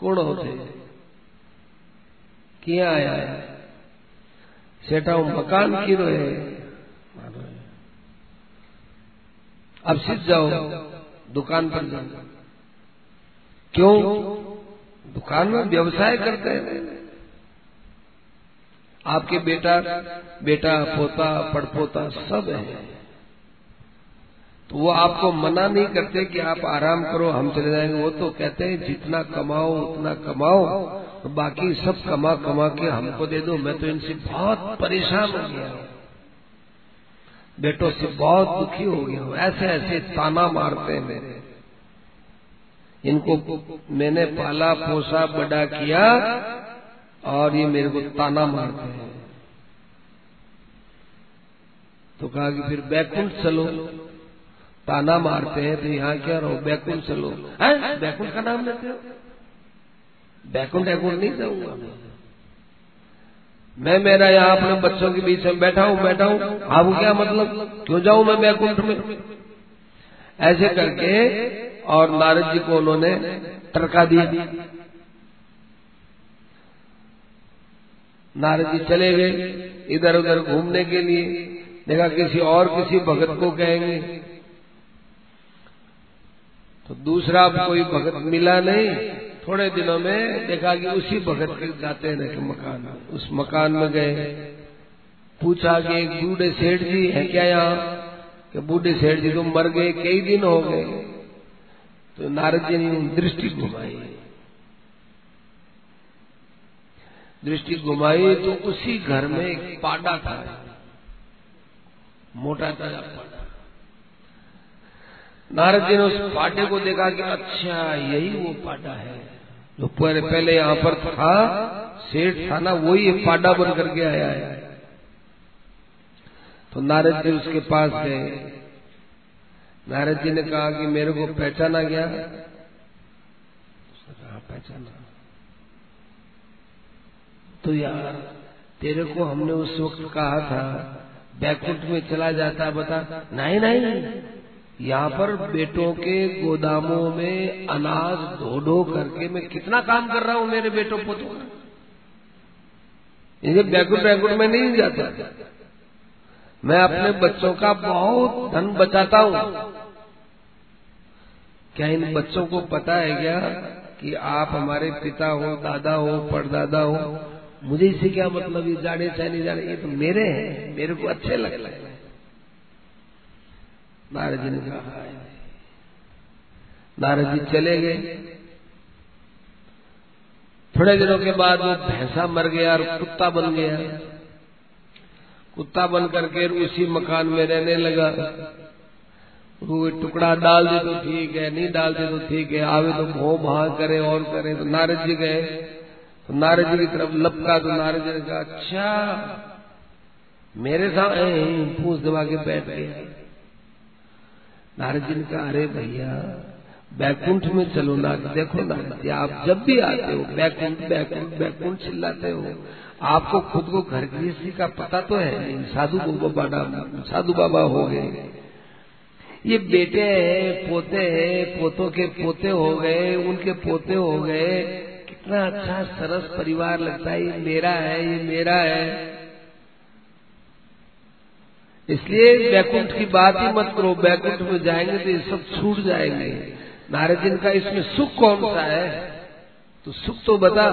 [SPEAKER 1] कौन होते क्या आया है? सेठा मकान की रहे अब सीध जाओ, दुकान पर जाओ। क्यों? दुकान में व्यवसाय करते हैं? आपके बेटा बेटा, पोता, पड़पोता सब है। तो वो आपको मना नहीं करते कि आप आराम करो, हम चले जाएँगे। वो तो कहते हैं, जितना कमाओ, उतना कमाओ तो बाकी सब कमा कमा के हमको दे दो। मैं तो इनसे बहुत परेशान हो गया हूँ। बेटों से बहुत दुखी हो गया हूँ। ऐसे ऐसे ताना मारते हैं मेरे। इनको मैंने पाला, पोसा, बड़ा किया और ये मेरे को ताना मारते हैं। तो कहा कि फिर बैकुंठ चलो। ताना मारते हैं तो यहाँ क्या रहो? बैकुंठ चलो। है? बैकुंठ का नाम लेते हो? बैकुंठ बैकुंठ नहीं जाऊँगा। मैं मेरा यहाँ अपने बच्चों के बीच में बैठा हूँ बैठा हूँ। आपको क्या मतलब? क्यों जाऊँ मैं बैकुंठ में? ऐसे करके और नारद जी को उन्होंने टरका दिया। नारद जी चले गए इधर उधर घूमने के लिए। देखा, किसी और किसी भगत को कहेंगे। तो दूसरा कोई भगत मिला नहीं। थोड़े दिनों में देखा कि उसी भगत के जाते रहे मकान। उस मकान में गए। पूछा कि एक बूढ़े सेठ जी है क्या यहाँ? कि बूढ़े सेठ जी तो मर गए, कई दिन हो गए। तो नारद जी ने दृष्टि घुमाई। दृष्टि घुमाई तो उसी घर में एक पाडा था। मोटा ताज़ा नारद जी ने उस पाटे को देखा कि अच्छा यही वो पाटा है। जो पहले पहले यहाँ पर था, सेठ था ना वही पाटा बन करके आया है। तो नारद जी उसके पास गए। नारद जी ने कहा कि मेरे को पहचाना गया। कहा पहचाना। तो यार, तेरे को हमने उस वक्त कहा था, बैकुंठ में चला जाता, बता। नहीं नहीं। यहाँ पर बेटों के गोदामों में अनाज धो धो करके मैं कितना काम कर रहा हूँ मेरे बेटों पोतों का इनके बैकुंठ बैकुंठ में नहीं जाता। मैं अपने बच्चों का बहुत धन बचाता हूँ। क्या इन बच्चों को पता है क्या कि आप हमारे पिता हो, दादा हो, परदादा हो मुझे इससे क्या मतलब ये जाने चाहे नहीं जाने, ये तो मेरे हैं, मेरे को अच्छे लग रहे नारद जी ने कहा नारद जी चले गए। थोड़े दिनों के बाद वो भैंसा मर गया और कुत्ता बन गया। कुत्ता बन करके उसी मकान में रहने लगा। वो टुकड़ा डाल दे तो ठीक है, नहीं डाल दे तो ठीक है, आवे तो भो भा करे और करे। तो नारद जी गए। तो नारद जी की तरफ़ लपका तो नारद जी ने कहा अच्छा मेरे सामने पूछ दबा के बैठ गया। नारद जी ने कहा, अरे भैया, बैकुंठ में चलो ना देखो ना आप जब भी आते हो, बैकुंठ बैकुंठ बैकुंठ चिल्लाते हो, आपको खुद को घर गृहस्थी का पता तो है, साधु बाबा साधु बाबा हो गए। ये बेटे हैं पोते हैं पोतों के पोते हो गए, उनके पोते हो गए कितना अच्छा सरस परिवार लगता है, ये मेरा है, ये मेरा है। इसलिए बैकुंठ की बात ही मत करो, बैकुंठ में जाएँगे तो ये सब छूट जाएँगे। नारद जी का इसमें सुख कौन सा है? तो सुख तो बता,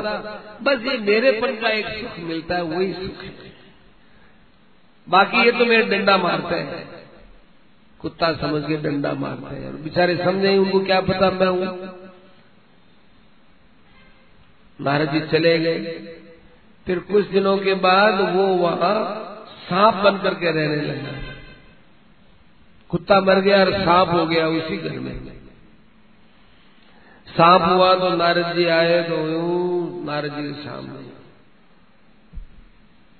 [SPEAKER 1] बस ये मेरेपन का एक सुख मिलता है, वही सुख है। बाकी ये तो मेरे डंडा मारते हैं। कुत्ता समझ के डंडा मारते हैं और बेचारे समझे उनको क्या पता मैं हूँ। नारद जी चले गए। फिर कुछ दिनों के बाद वो वहाँ सांप बन करके रहने लगा। कुत्ता मर गया और सांप हो गया उसी घर में। सांप हुआ तो नारद जी आए तो नारद जी के सामने।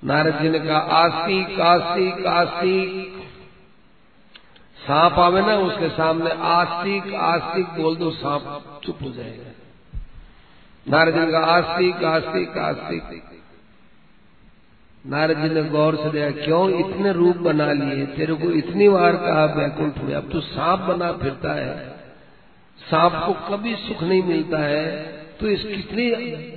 [SPEAKER 1] नारद जी ने कहा आस्तिक आस्तिक आस्तिक सांप आवे ना उसके सामने आस्तिक आस्तिक बोल दो, सांप चुप हो जाएगा। नारद जी ने कहा, आस्तिक आस्तिक आस्तिक। नारद जी ने गौर से देखा, क्यों इतने रूप बना लिए? तेरे को इतनी बार कहा, बैकुंठ में, अब तो सांप बना फिरता है। सांप को कभी सुख नहीं मिलता है। तो इस कितनी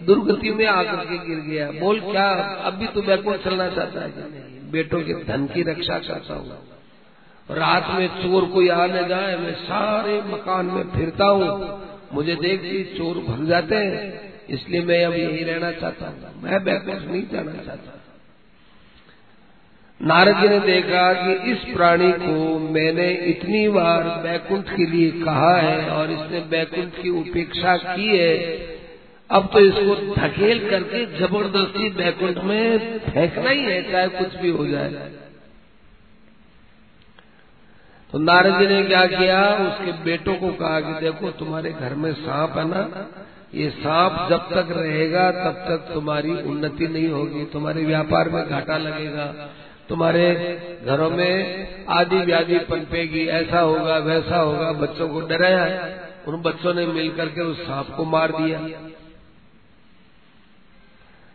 [SPEAKER 1] दुर्गति में आकर के गिर गया। बोल, क्या अब भी तो बैकुंठ चलना चाहता है बेटों के धन की रक्षा करता हूँ। रात में चोर कोई आने जाए, मैं सारे मकान में फिरता हूँ। मुझे देखती चोर भग जाते हैं, इसलिए मैं अब यही रहना चाहता हूँ। मैं बैकुंठ नहीं जाना चाहता। नारद जी ने देखा कि इस प्राणी को मैंने इतनी बार बैकुंठ के लिए कहा है और इसने बैकुंठ की उपेक्षा की है, अब तो इसको धकेल करके ज़बरदस्ती बैकुंठ में फेंकना ही है, चाहे कुछ भी हो जाए। तो नारद जी ने क्या किया? उसके बेटों को कहा कि देखो, तुम्हारे घर में सांप है ना? ये सांप जब तक रहेगा, तब तक तुम्हारी उन्नति नहीं होगी। तुम्हारे व्यापार में घाटा लगेगा। तुम्हारे घरों में आदि व्याधि पनपेगी। ऐसा होगा, वैसा होगा। बच्चों को डराया। उन बच्चों ने मिलकर के उस सांप को मार दिया।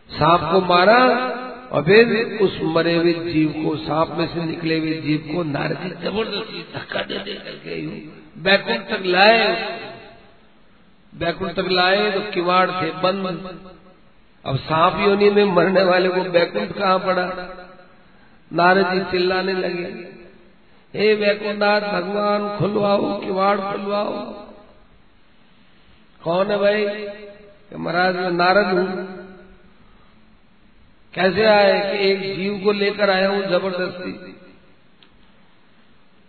[SPEAKER 1] सांप को मारा और फिर उस मरे हुए जीव को, सांप में से निकले हुए जीव को नारदी ज़बरदस्ती धक्का दे दे करके बैकुंठ तक लाए। बैकुंठ तक लाए तो किवाड़ थे बंद। अब सांप योनि में मरने वाले को बैकुंठ कहाँ पड़ा? नारद जी चिल्लाने लगे, हे वैकुंठनाथ भगवान खुलवाओ, किवाड़ खुलवाओ। कौन है भाई? महाराज मैं नारद हूँ। कैसे आए कि एक जीव को लेकर आया हूँ ज़बरदस्ती?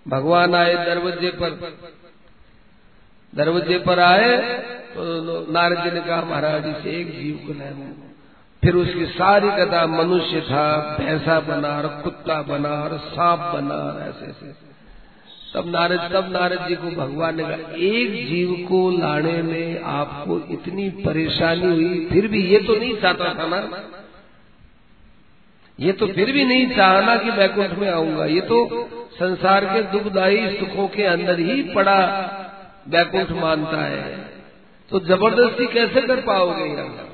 [SPEAKER 1] भगवान आए दरवाजे पर। दरवाजे पर आए तो नारद जी ने कहा, महाराज, इसे एक जीव को लाया हूँ। फिर उसकी सारी कथा, मनुष्य था, भैंसा बना, और कुत्ता बना, और सांप बना, और ऐसे ऐसे। तब नारद तब नारद जी को भगवान ने कहा, एक जीव को लाने में आपको इतनी परेशानी हुई, फिर भी ये तो नहीं चाहता था ना? ये तो फिर भी नहीं चाहना कि बैकुंठ में आऊँगा। ये तो संसार के दुखदायी सुखों के अंदर ही पड़ा बैकुंठ मानता है। तो ज़बरदस्ती कैसे कर पाओगे? यहाँ?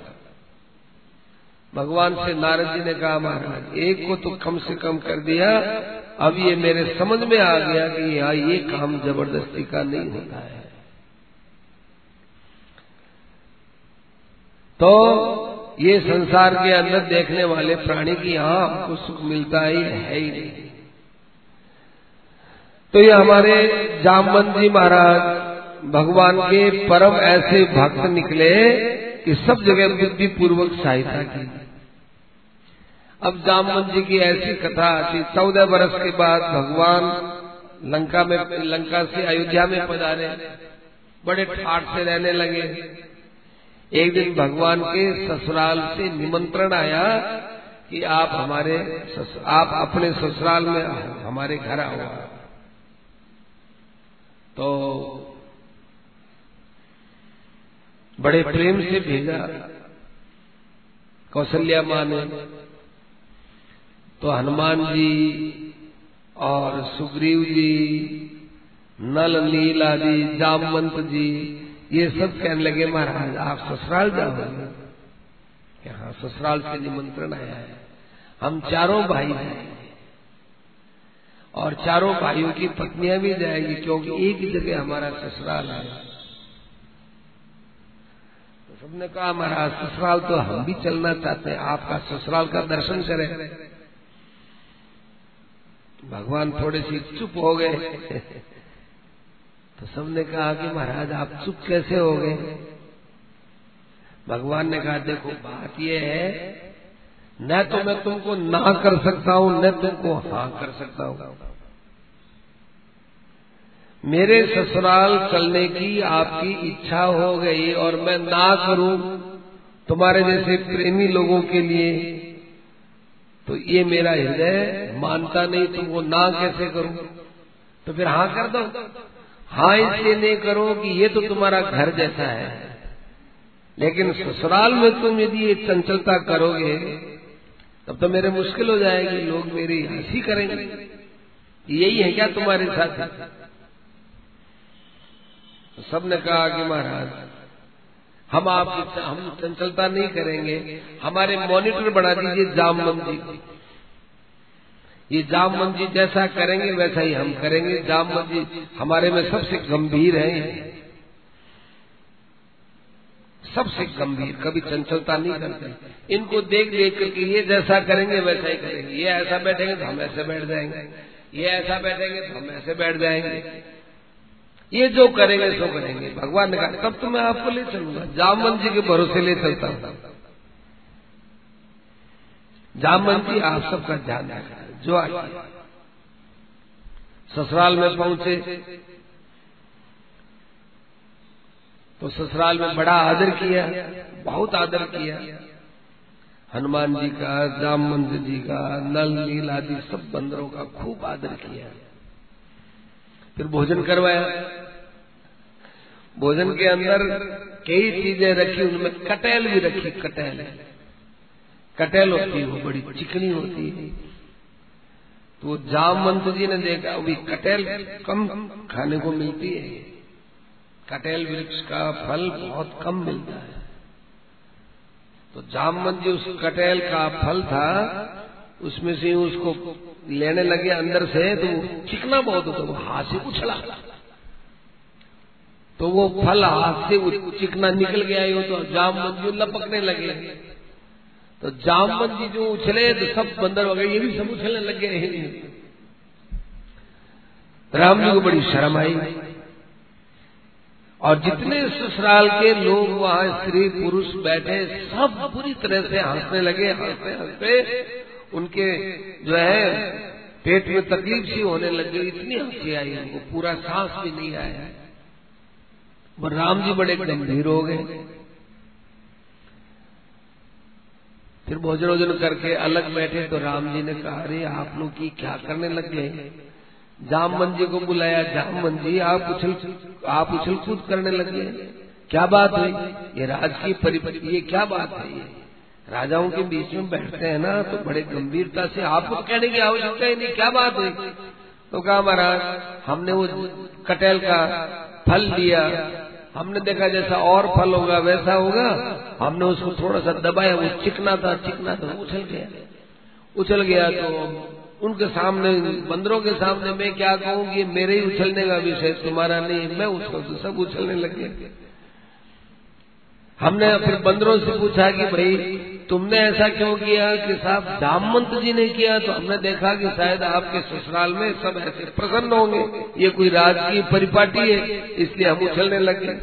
[SPEAKER 1] भगवान से नारद जी ने कहा महाराज एक को तो कम से कम कर दिया। अब ये मेरे समझ में आ गया कि यहाँ ये काम ज़बरदस्ती का नहीं होता है। तो ये संसार के अंदर देखने वाले प्राणी की यहाँ हमको सुख मिलता ही है ही नहीं। तो ये हमारे जामवंत जी महाराज, भगवान के परम ऐसे भक्त निकले कि सब जगह बुद्धि पूर्वक सहायता की। अब जामवंत जी की ऐसी कथा आती, चौदह वर्ष के बाद भगवान लंका में, लंका से अयोध्या में पधारे, बड़े ठाट से रहने लगे। एक दिन भगवान के ससुराल से निमंत्रण आया कि आप हमारे आप अपने ससुराल में हमारे घर आओ। तो बड़े प्रेम से भेजा। कौशल्या माँ ने। तो हनुमान जी और सुग्रीव जी, नल नील आदि, जामवंत जी ये सब कहने लगे, महाराज, आप ससुराल जाओ। यहाँ ससुराल से निमंत्रण आया है। हम चारों भाई हैं और चारों भाइयों की पत्नियाँ भी जाएँगी, क्योंकि एक ही जगह हमारा ससुराल है। तो सबने कहा, महाराज, ससुराल तो हम भी चलना चाहते हैं। आपका ससुराल का दर्शन करें। भगवान थोड़े से चुप हो गए। तो सबने कहा कि महाराज, आप चुप कैसे हो गए? भगवान ने कहा, देखो, बात यह है, न तो मैं तुमको ना कर सकता हूँ, न तुमको हाँ कर सकता हूँ। मेरे ससुराल चलने की आपकी इच्छा हो गई और मैं ना करूँ तुम्हारे जैसे प्रेमी लोगों के लिए तो ये मेरा हृदय मानता नहीं तुमको ना कैसे करूँ। तो फिर हाँ कर दो। हाँ इसलिए नहीं करो कि ये तो तुम्हारा घर जैसा है। लेकिन ससुराल में तुम यदि ये चंचलता करोगे, तब तो मेरे मुश्किल हो जाएगी, लोग मेरी हँसी करेंगे। यही है क्या तुम्हारे साथ? तो सबने कहा कि महाराज, हम आप हम चंचलता नहीं करेंगे, हमारे मॉनिटर बना दीजिए जामवन जी ये जामवन जी जैसा करेंगे, वैसा ही हम करेंगे। जामवन जी हमारे में सबसे गंभीर है सबसे गंभीर, कभी चंचलता नहीं करते। इनको देख देख करके ये जैसा करेंगे, वैसा ही करेंगे। ये ऐसा बैठेंगे तो हम ऐसे बैठ जाएँगे। ये ऐसा बैठेंगे तो हम ऐसे बैठ जाएँगे। ये जो करेंगे, सो करेंगे। भगवान ने कहा, तब तो मैं आपको ले चलूँगा। जामन जी के भरोसे ले चलता हूँ। जामन जी आप सबका ध्यान रखा जो आए। ससुराल में पहुँचे। तो ससुराल में बड़ा आदर किया, बहुत आदर किया। हनुमान जी का, राम मंदिर जी का नल नील आदि सब बंदरों का खूब आदर किया। फिर भोजन करवाया। भोजन के अंदर कई चीज़ें रखी, उनमें कटेल भी रखी कटेल कटेल होती है, वो बड़ी चिकनी होती है। तो जामवंत जी ने देखा, अभी कटेल कम खाने को मिलती है। कटेल वृक्ष का फल बहुत कम मिलता है। तो जामवंत जी उस कटेल का फल था, उसमें से उसको लेने लगे अंदर से तो चिकना बहुत होता, वो हाथ से उछला। तो वो फल हाथ से चिकना निकल गया हो तो जामवंत जी लपकने लगे। तो जामवंत जी जो उछले तो सब बंदर वगैरह ये भी सब उछलने लग गए राम जी को बड़ी शर्म आई। और जितने ससुराल के लोग वहाँ स्त्री पुरुष बैठे, सब पूरी तरह से हंसने लगे, हँसते हँसते उनके जो है, पेट में तकलीफ़ सी होने लग इतनी हँसी आई उनको, पूरा सांस भी नहीं आया। राम जी बड़े गंभीर हो गए। फिर भोजन वोजन करके अलग बैठे तो राम जी ने कहा, अरे, आप लोग की क्या करने लग गए? जामन जी को बुलाया जामन जी, आप उछल आप उछल कूद करने लग गए? क्या बात हुई? ये राज की परिपति, ये क्या बात है ये? राजाओं के बीच में बैठते हैं ना तो बड़े गंभीरता से आपको कहने की आवश्यकता ही नहीं, क्या बात हुई? तो कहा, महाराज, हमने वो कटेल का फल लिया हमने देखा जैसा और फल होगा, वैसा होगा। हमने उसको थोड़ा सा दबाया, वो चिकना था चिकना था उछल गया। उछल गया तो उनके सामने, बंदरों के सामने मैं क्या कहूँ कि मेरे ही उछलने का विषय तुम्हारा नहीं, मैं उसको तो सब उछलने लगे हमने फिर बंदरों से पूछा कि भाई तुमने ऐसा क्यों किया कि साहब दामवंत जी ने किया? तो हमने देखा कि शायद आपके ससुराल में सब ऐसे प्रसन्न होंगे। ये कोई राज की परिपाटी है, इसलिए हम उछलने लगे।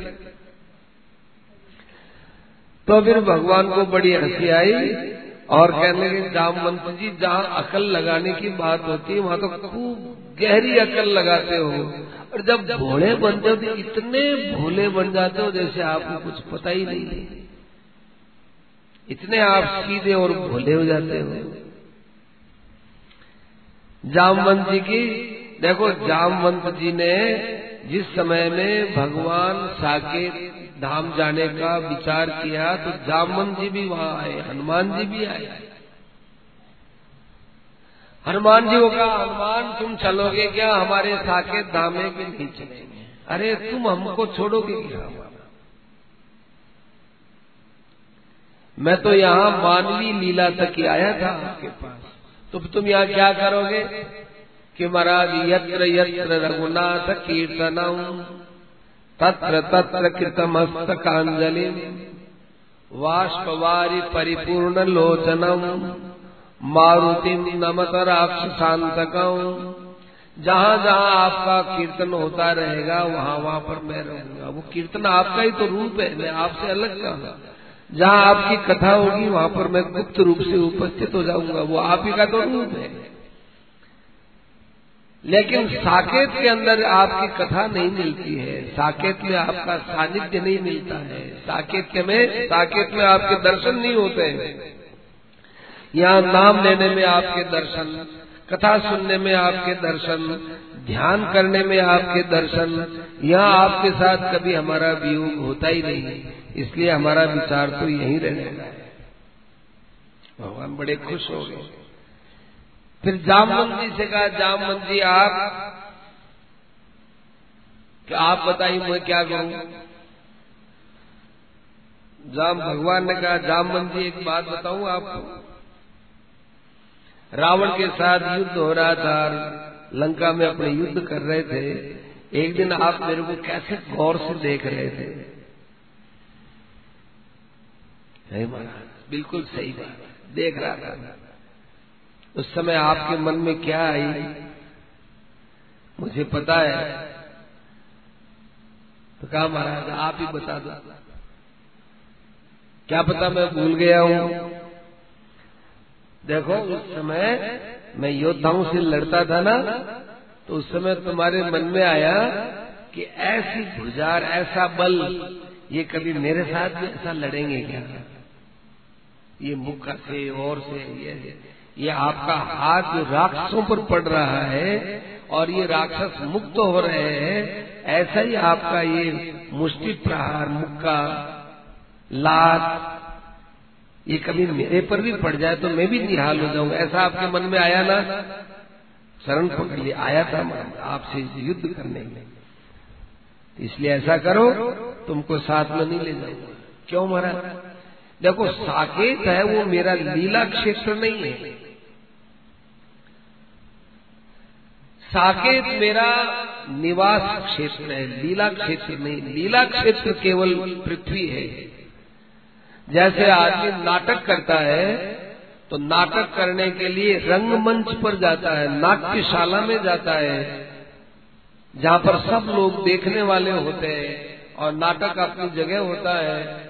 [SPEAKER 1] तो फिर भगवान को बड़ी हँसी आई और कहने लगे जामवंत जी, जहाँ अकल लगाने की बात होती है, वहाँ तो खूब गहरी अकल लगाते हो। और जब भोले बनते हो तो इतने भोले बन जाते हो जैसे आपको कुछ पता ही नहीं है। इतने आप सीधे और भोले हो जाते हो। जामवंत जी की, देखो, जामवंत जी ने जिस समय में भगवान साकेत धाम जाने का विचार किया तो जामवंत जी भी वहाँ आए, हनुमान जी भी आए। हनुमान जी को कहा, हनुमान, तुम चलोगे क्या? हमारे साकेत धाम कि नहीं चलेंगे। अरे, तुम हमको छोड़ोगे क्या? मैं तो यहाँ मानवी लीला तक ही आया था आपके पास। तो तुम यहाँ क्या करोगे? कि महाराज, यत्र यत्र रघुनाथ कीर्तनम, तत्र तत्र कृतमस्तकांजलि वाष्पवारी परिपूर्ण लोचनम, मारुति नमत राक्षसांतकम जहाँ जहाँ आपका कीर्तन होता रहेगा, वहाँ वहाँ पर मैं रहूँगा। वो कीर्तन आपका ही तो रूप है, मैं आपसे अलग कहा। जहाँ आपकी कथा होगी, वहाँ पर मैं गुप्त रूप से उपस्थित हो जाऊँगा। वो आप ही का तो रूप है। लेकिन साकेत के अंदर आपकी कथा नहीं मिलती है। साकेत में आपका सानिध्य नहीं मिलता है। साकेत में साकेत में आपके दर्शन नहीं होते हैं। यहाँ नाम लेने में आपके दर्शन, कथा सुनने में आपके दर्शन, ध्यान करने में आपके दर्शन, यहाँ आपके साथ कभी हमारा वियोग होता ही नहीं। इसलिए हमारा विचार तो यही रहने है भगवान बड़े खुश हो गए। फिर जामवंत जी से कहा जामवंत जी आप क्या, आप बताइए मैं क्या करूँ? जाम, भगवान ने कहा जामवंत जी एक बात बताऊँ आपको? रावण के साथ युद्ध हो रहा था, लंका में अपने युद्ध कर रहे थे। एक दिन आप मेरे को कैसे गौर से देख रहे थे? नहीं महाराज बिल्कुल सही बात देख रहा था। उस समय आपके मन में क्या आई? मुझे पता है। तो कहा महाराज आप ही बता दो। क्या पता मैं भूल गया हूँ? देखो उस समय मैं योद्धाओं से लड़ता था ना तो उस समय तुम्हारे मन में आया कि ऐसी गुजार ऐसा बल ये कभी मेरे साथ भी ऐसा लड़ेंगे क्या? ये मुख से, और से, ये ये आपका हाथ जो राक्षसों पर पड़ रहा है और ये राक्षस मुक्त हो रहे हैं, ऐसा ही आपका ये मुष्टि प्रहार मुक्का लात, ये कभी मेरे पर भी पड़ जाए तो मैं भी निहाल हो जाऊँगा। ऐसा आपके मन में आया ना? शरण पकड़ लिया। आया था आपसे युद्ध करने में इसलिए ऐसा करो, तुमको साथ में नहीं ले जाऊँगा। क्यों महाराज? देखो, साकेत है वो मेरा लीला क्षेत्र नहीं है। साकेत मेरा निवास क्षेत्र है, लीला क्षेत्र नहीं। लीला क्षेत्र केवल पृथ्वी है। जैसे आदमी नाटक करता है तो नाटक करने के लिए रंगमंच पर जाता है, नाट्यशाला में जाता है, जहाँ पर सब लोग देखने वाले होते हैं और नाटक अपनी जगह होता है।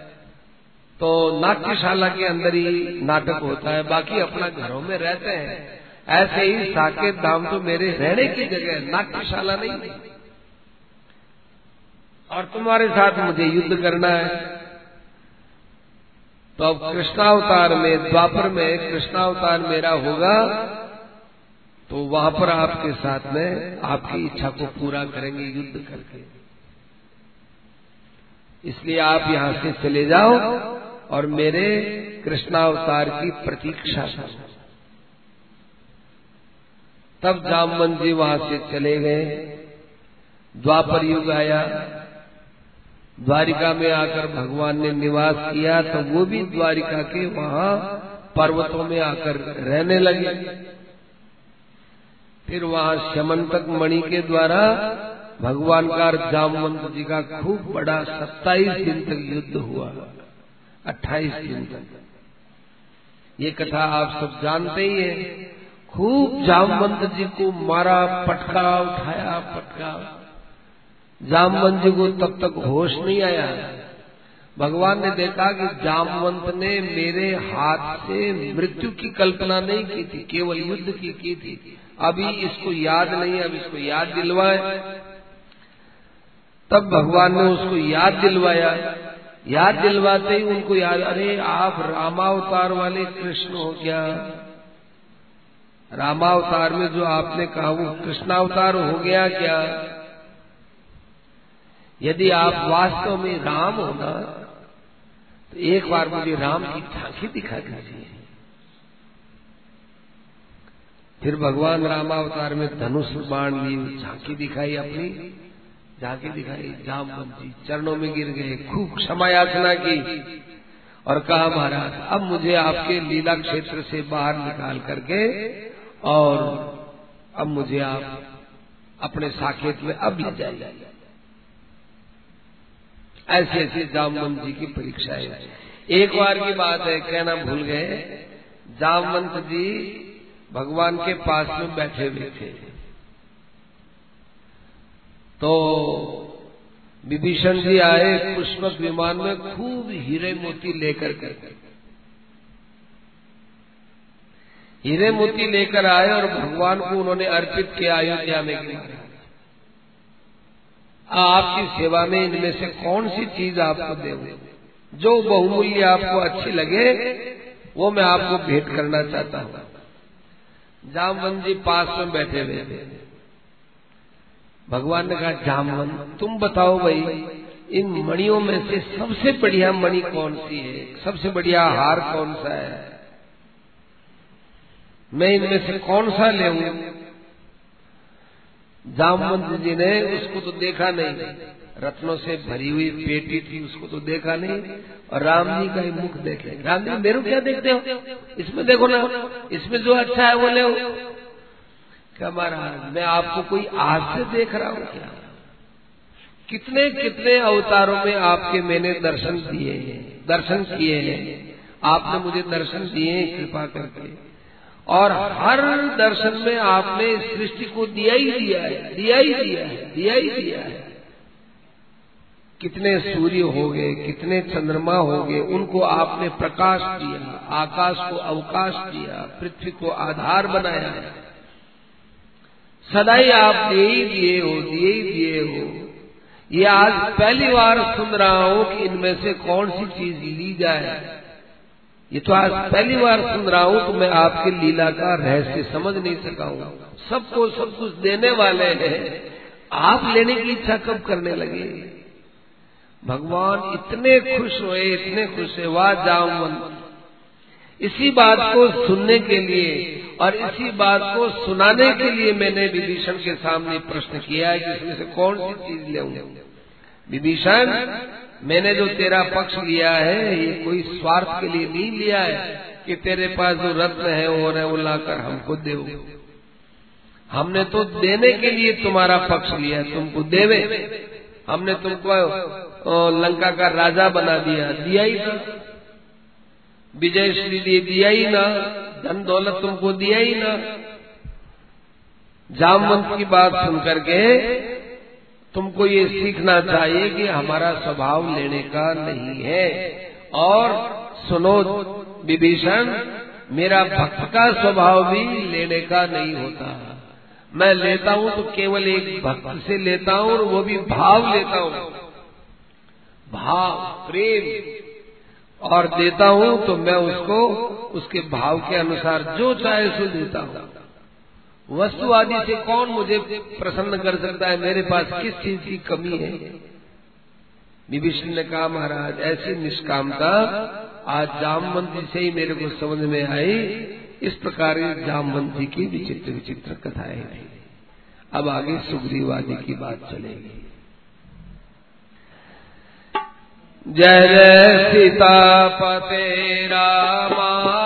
[SPEAKER 1] तो नाट्यशाला के अंदर ही नाटक होता है, बाकी अपना घरों में रहते हैं। ऐसे ही साकेत धाम तो मेरे रहने की जगह है, नाट्यशाला नहीं। और तुम्हारे साथ मुझे युद्ध करना है। तो अब कृष्णावतार में, द्वापर में कृष्णावतार मेरा होगा तो वहाँ पर आपके साथ में आपकी इच्छा को पूरा करेंगे युद्ध करके। इसलिए आप यहाँ से चले जाओ। और मेरे कृष्णावतार की प्रतीक्षा करो तब जामवन जी वहाँ से चले गए। द्वापर युग आया। द्वारिका में आकर भगवान ने निवास किया तो वो भी द्वारिका के वहाँ पर्वतों में आकर रहने लगे। फिर वहाँ शमंतक मणि के द्वारा भगवान का जामवंत जी का खूब बड़ा सत्ताईस दिन तक युद्ध हुआ। अट्ठाईस दिन तक ये कथा आप सब जानते ही है। खूब जामवंत जी को मारा, पटका, उठाया, पटका। जामवंत जी को तब तक होश नहीं आया। भगवान ने देखा कि जामवंत ने मेरे हाथ से मृत्यु की कल्पना नहीं की थी, केवल युद्ध की की थी। अभी इसको याद नहीं, अब इसको याद दिलवाए। तब भगवान ने उसको याद दिलवाया। याद दिलवाते ही उनको याद, अरे आप रामावतार वाले कृष्ण हो क्या? रामावतार में जो आपने कहा वो कृष्णावतार हो गया क्या? यदि आप वास्तव में राम हो ना तो एक बार मुझे राम की झांकी दिखा दीजिए। फिर भगवान रामावतार में धनुष बाण ली झांकी दिखाई अपनी। झांकी दिखाई जामवंत जी चरणों में गिर गए खूब क्षमा याचना की और कहा महाराज अब मुझे आपके लीला क्षेत्र से बाहर निकाल करके और अब मुझे आप अपने साकेत में अब ले जाइए। ऐसे ऐसी जामवंत जी की परीक्षा है। एक बार की बात है कहना भूल गए? जामवंत जी भगवान के पास में बैठे हुए थे। तो विभीषण जी आए पुष्पक विमान में खूब हीरे मोती लेकर के। हीरे मोती लेकर आए और भगवान को उन्होंने अर्पित किया अयोध्या में। आपकी सेवा में इनमें से कौन सी चीज़ आपको दे? जो बहुमूल्य आपको अच्छी लगे, वो मैं आपको भेंट करना चाहता हूँ। जामवन जी पास में बैठे हुए थे। भगवान ने कहा, जामवन, तुम बताओ भाई, इन मणियों में से सबसे बढ़िया मणि कौन सी है? सबसे बढ़िया हार कौन सा है? मैं इनमें से कौन सा ले जामवंत जी ने उसको तो देखा नहीं। रत्नों से भरी हुई पेटी थी, उसको तो देखा नहीं। और राम जी का ही मुख देखे राम जी, मेरे क्या देखते हो? इसमें देखो ना, इसमें जो अच्छा है वो ले क्या महाराज मैं आपको कोई आज से देख रहा हूँ क्या? कितने कितने अवतारों में आपके मैंने दर्शन दिए हैं, दर्शन किए हैं। आपने मुझे दर्शन दिए हैं, कृपा करके। और हर दर्शन में आपने सृष्टि को दिया ही दिया है, दिया ही दिया है, दिया ही दिया है। कितने सूर्य हो गए, कितने चंद्रमा हो गए, उनको आपने प्रकाश दिया, आकाश को अवकाश दिया, पृथ्वी को आधार बनाया सदाई आप दिए ही दिए हो, दिए ही दिए हो। ये आज पहली बार सुन रहा हूँ कि इनमें से कौन सी चीज़ ली जाए ये तो आज पहली बार सुन रहा हूँ तो मैं आपके लीला का रहस्य समझ नहीं सका हूँ। सबको सब कुछ देने वाले हैं। आप लेने की इच्छा कब करने लगे? भगवान इतने खुश हुए, इतने खुश हुए। वाह जामवन इसी बात को सुनने के लिए और इसी बात को सुनाने के लिए मैंने विभीषण के सामने प्रश्न किया है कि इसमें से कौन सी चीज़ ले विभीषण, मैंने जो तेरा पक्ष लिया है, ये कोई स्वार्थ के लिए नहीं लिया है कि तेरे पास जो रत्न है वो है, वो लाकर हमको दे हमने तो देने के लिए तुम्हारा पक्ष लिया तुमको देवे। हमने तुमको लंका का राजा बना दिया दिया ही ना विजय श्री लिए दिया ही ना, धन दौलत तुमको दिया ही ना। जामवंत की बात सुन करके तुमको ये सीखना चाहिए कि हमारा स्वभाव लेने का नहीं है। और सुनो, विभीषण, मेरा भक्त का स्वभाव भी लेने का नहीं होता। मैं लेता हूँ तो केवल एक भक्त से लेता हूँ और वो भी भाव लेता हूँ। भाव, प्रेम और देता हूँ तो मैं उसको उसके भाव के अनुसार जो चाहे सो देता हूँ। वस्तु आदि से कौन मुझे प्रसन्न कर सकता है? मेरे पास किस चीज़ की कमी है? विभीषण ने कहा, महाराज, ऐसी निष्कामता आज जामवंती से ही मेरे को समझ में आई। इस प्रकार जामवंती की विचित्र विचित्र कथाएँ अब आगे सुग्रीवादी की बात चलेगी। जय सीतापते रामा।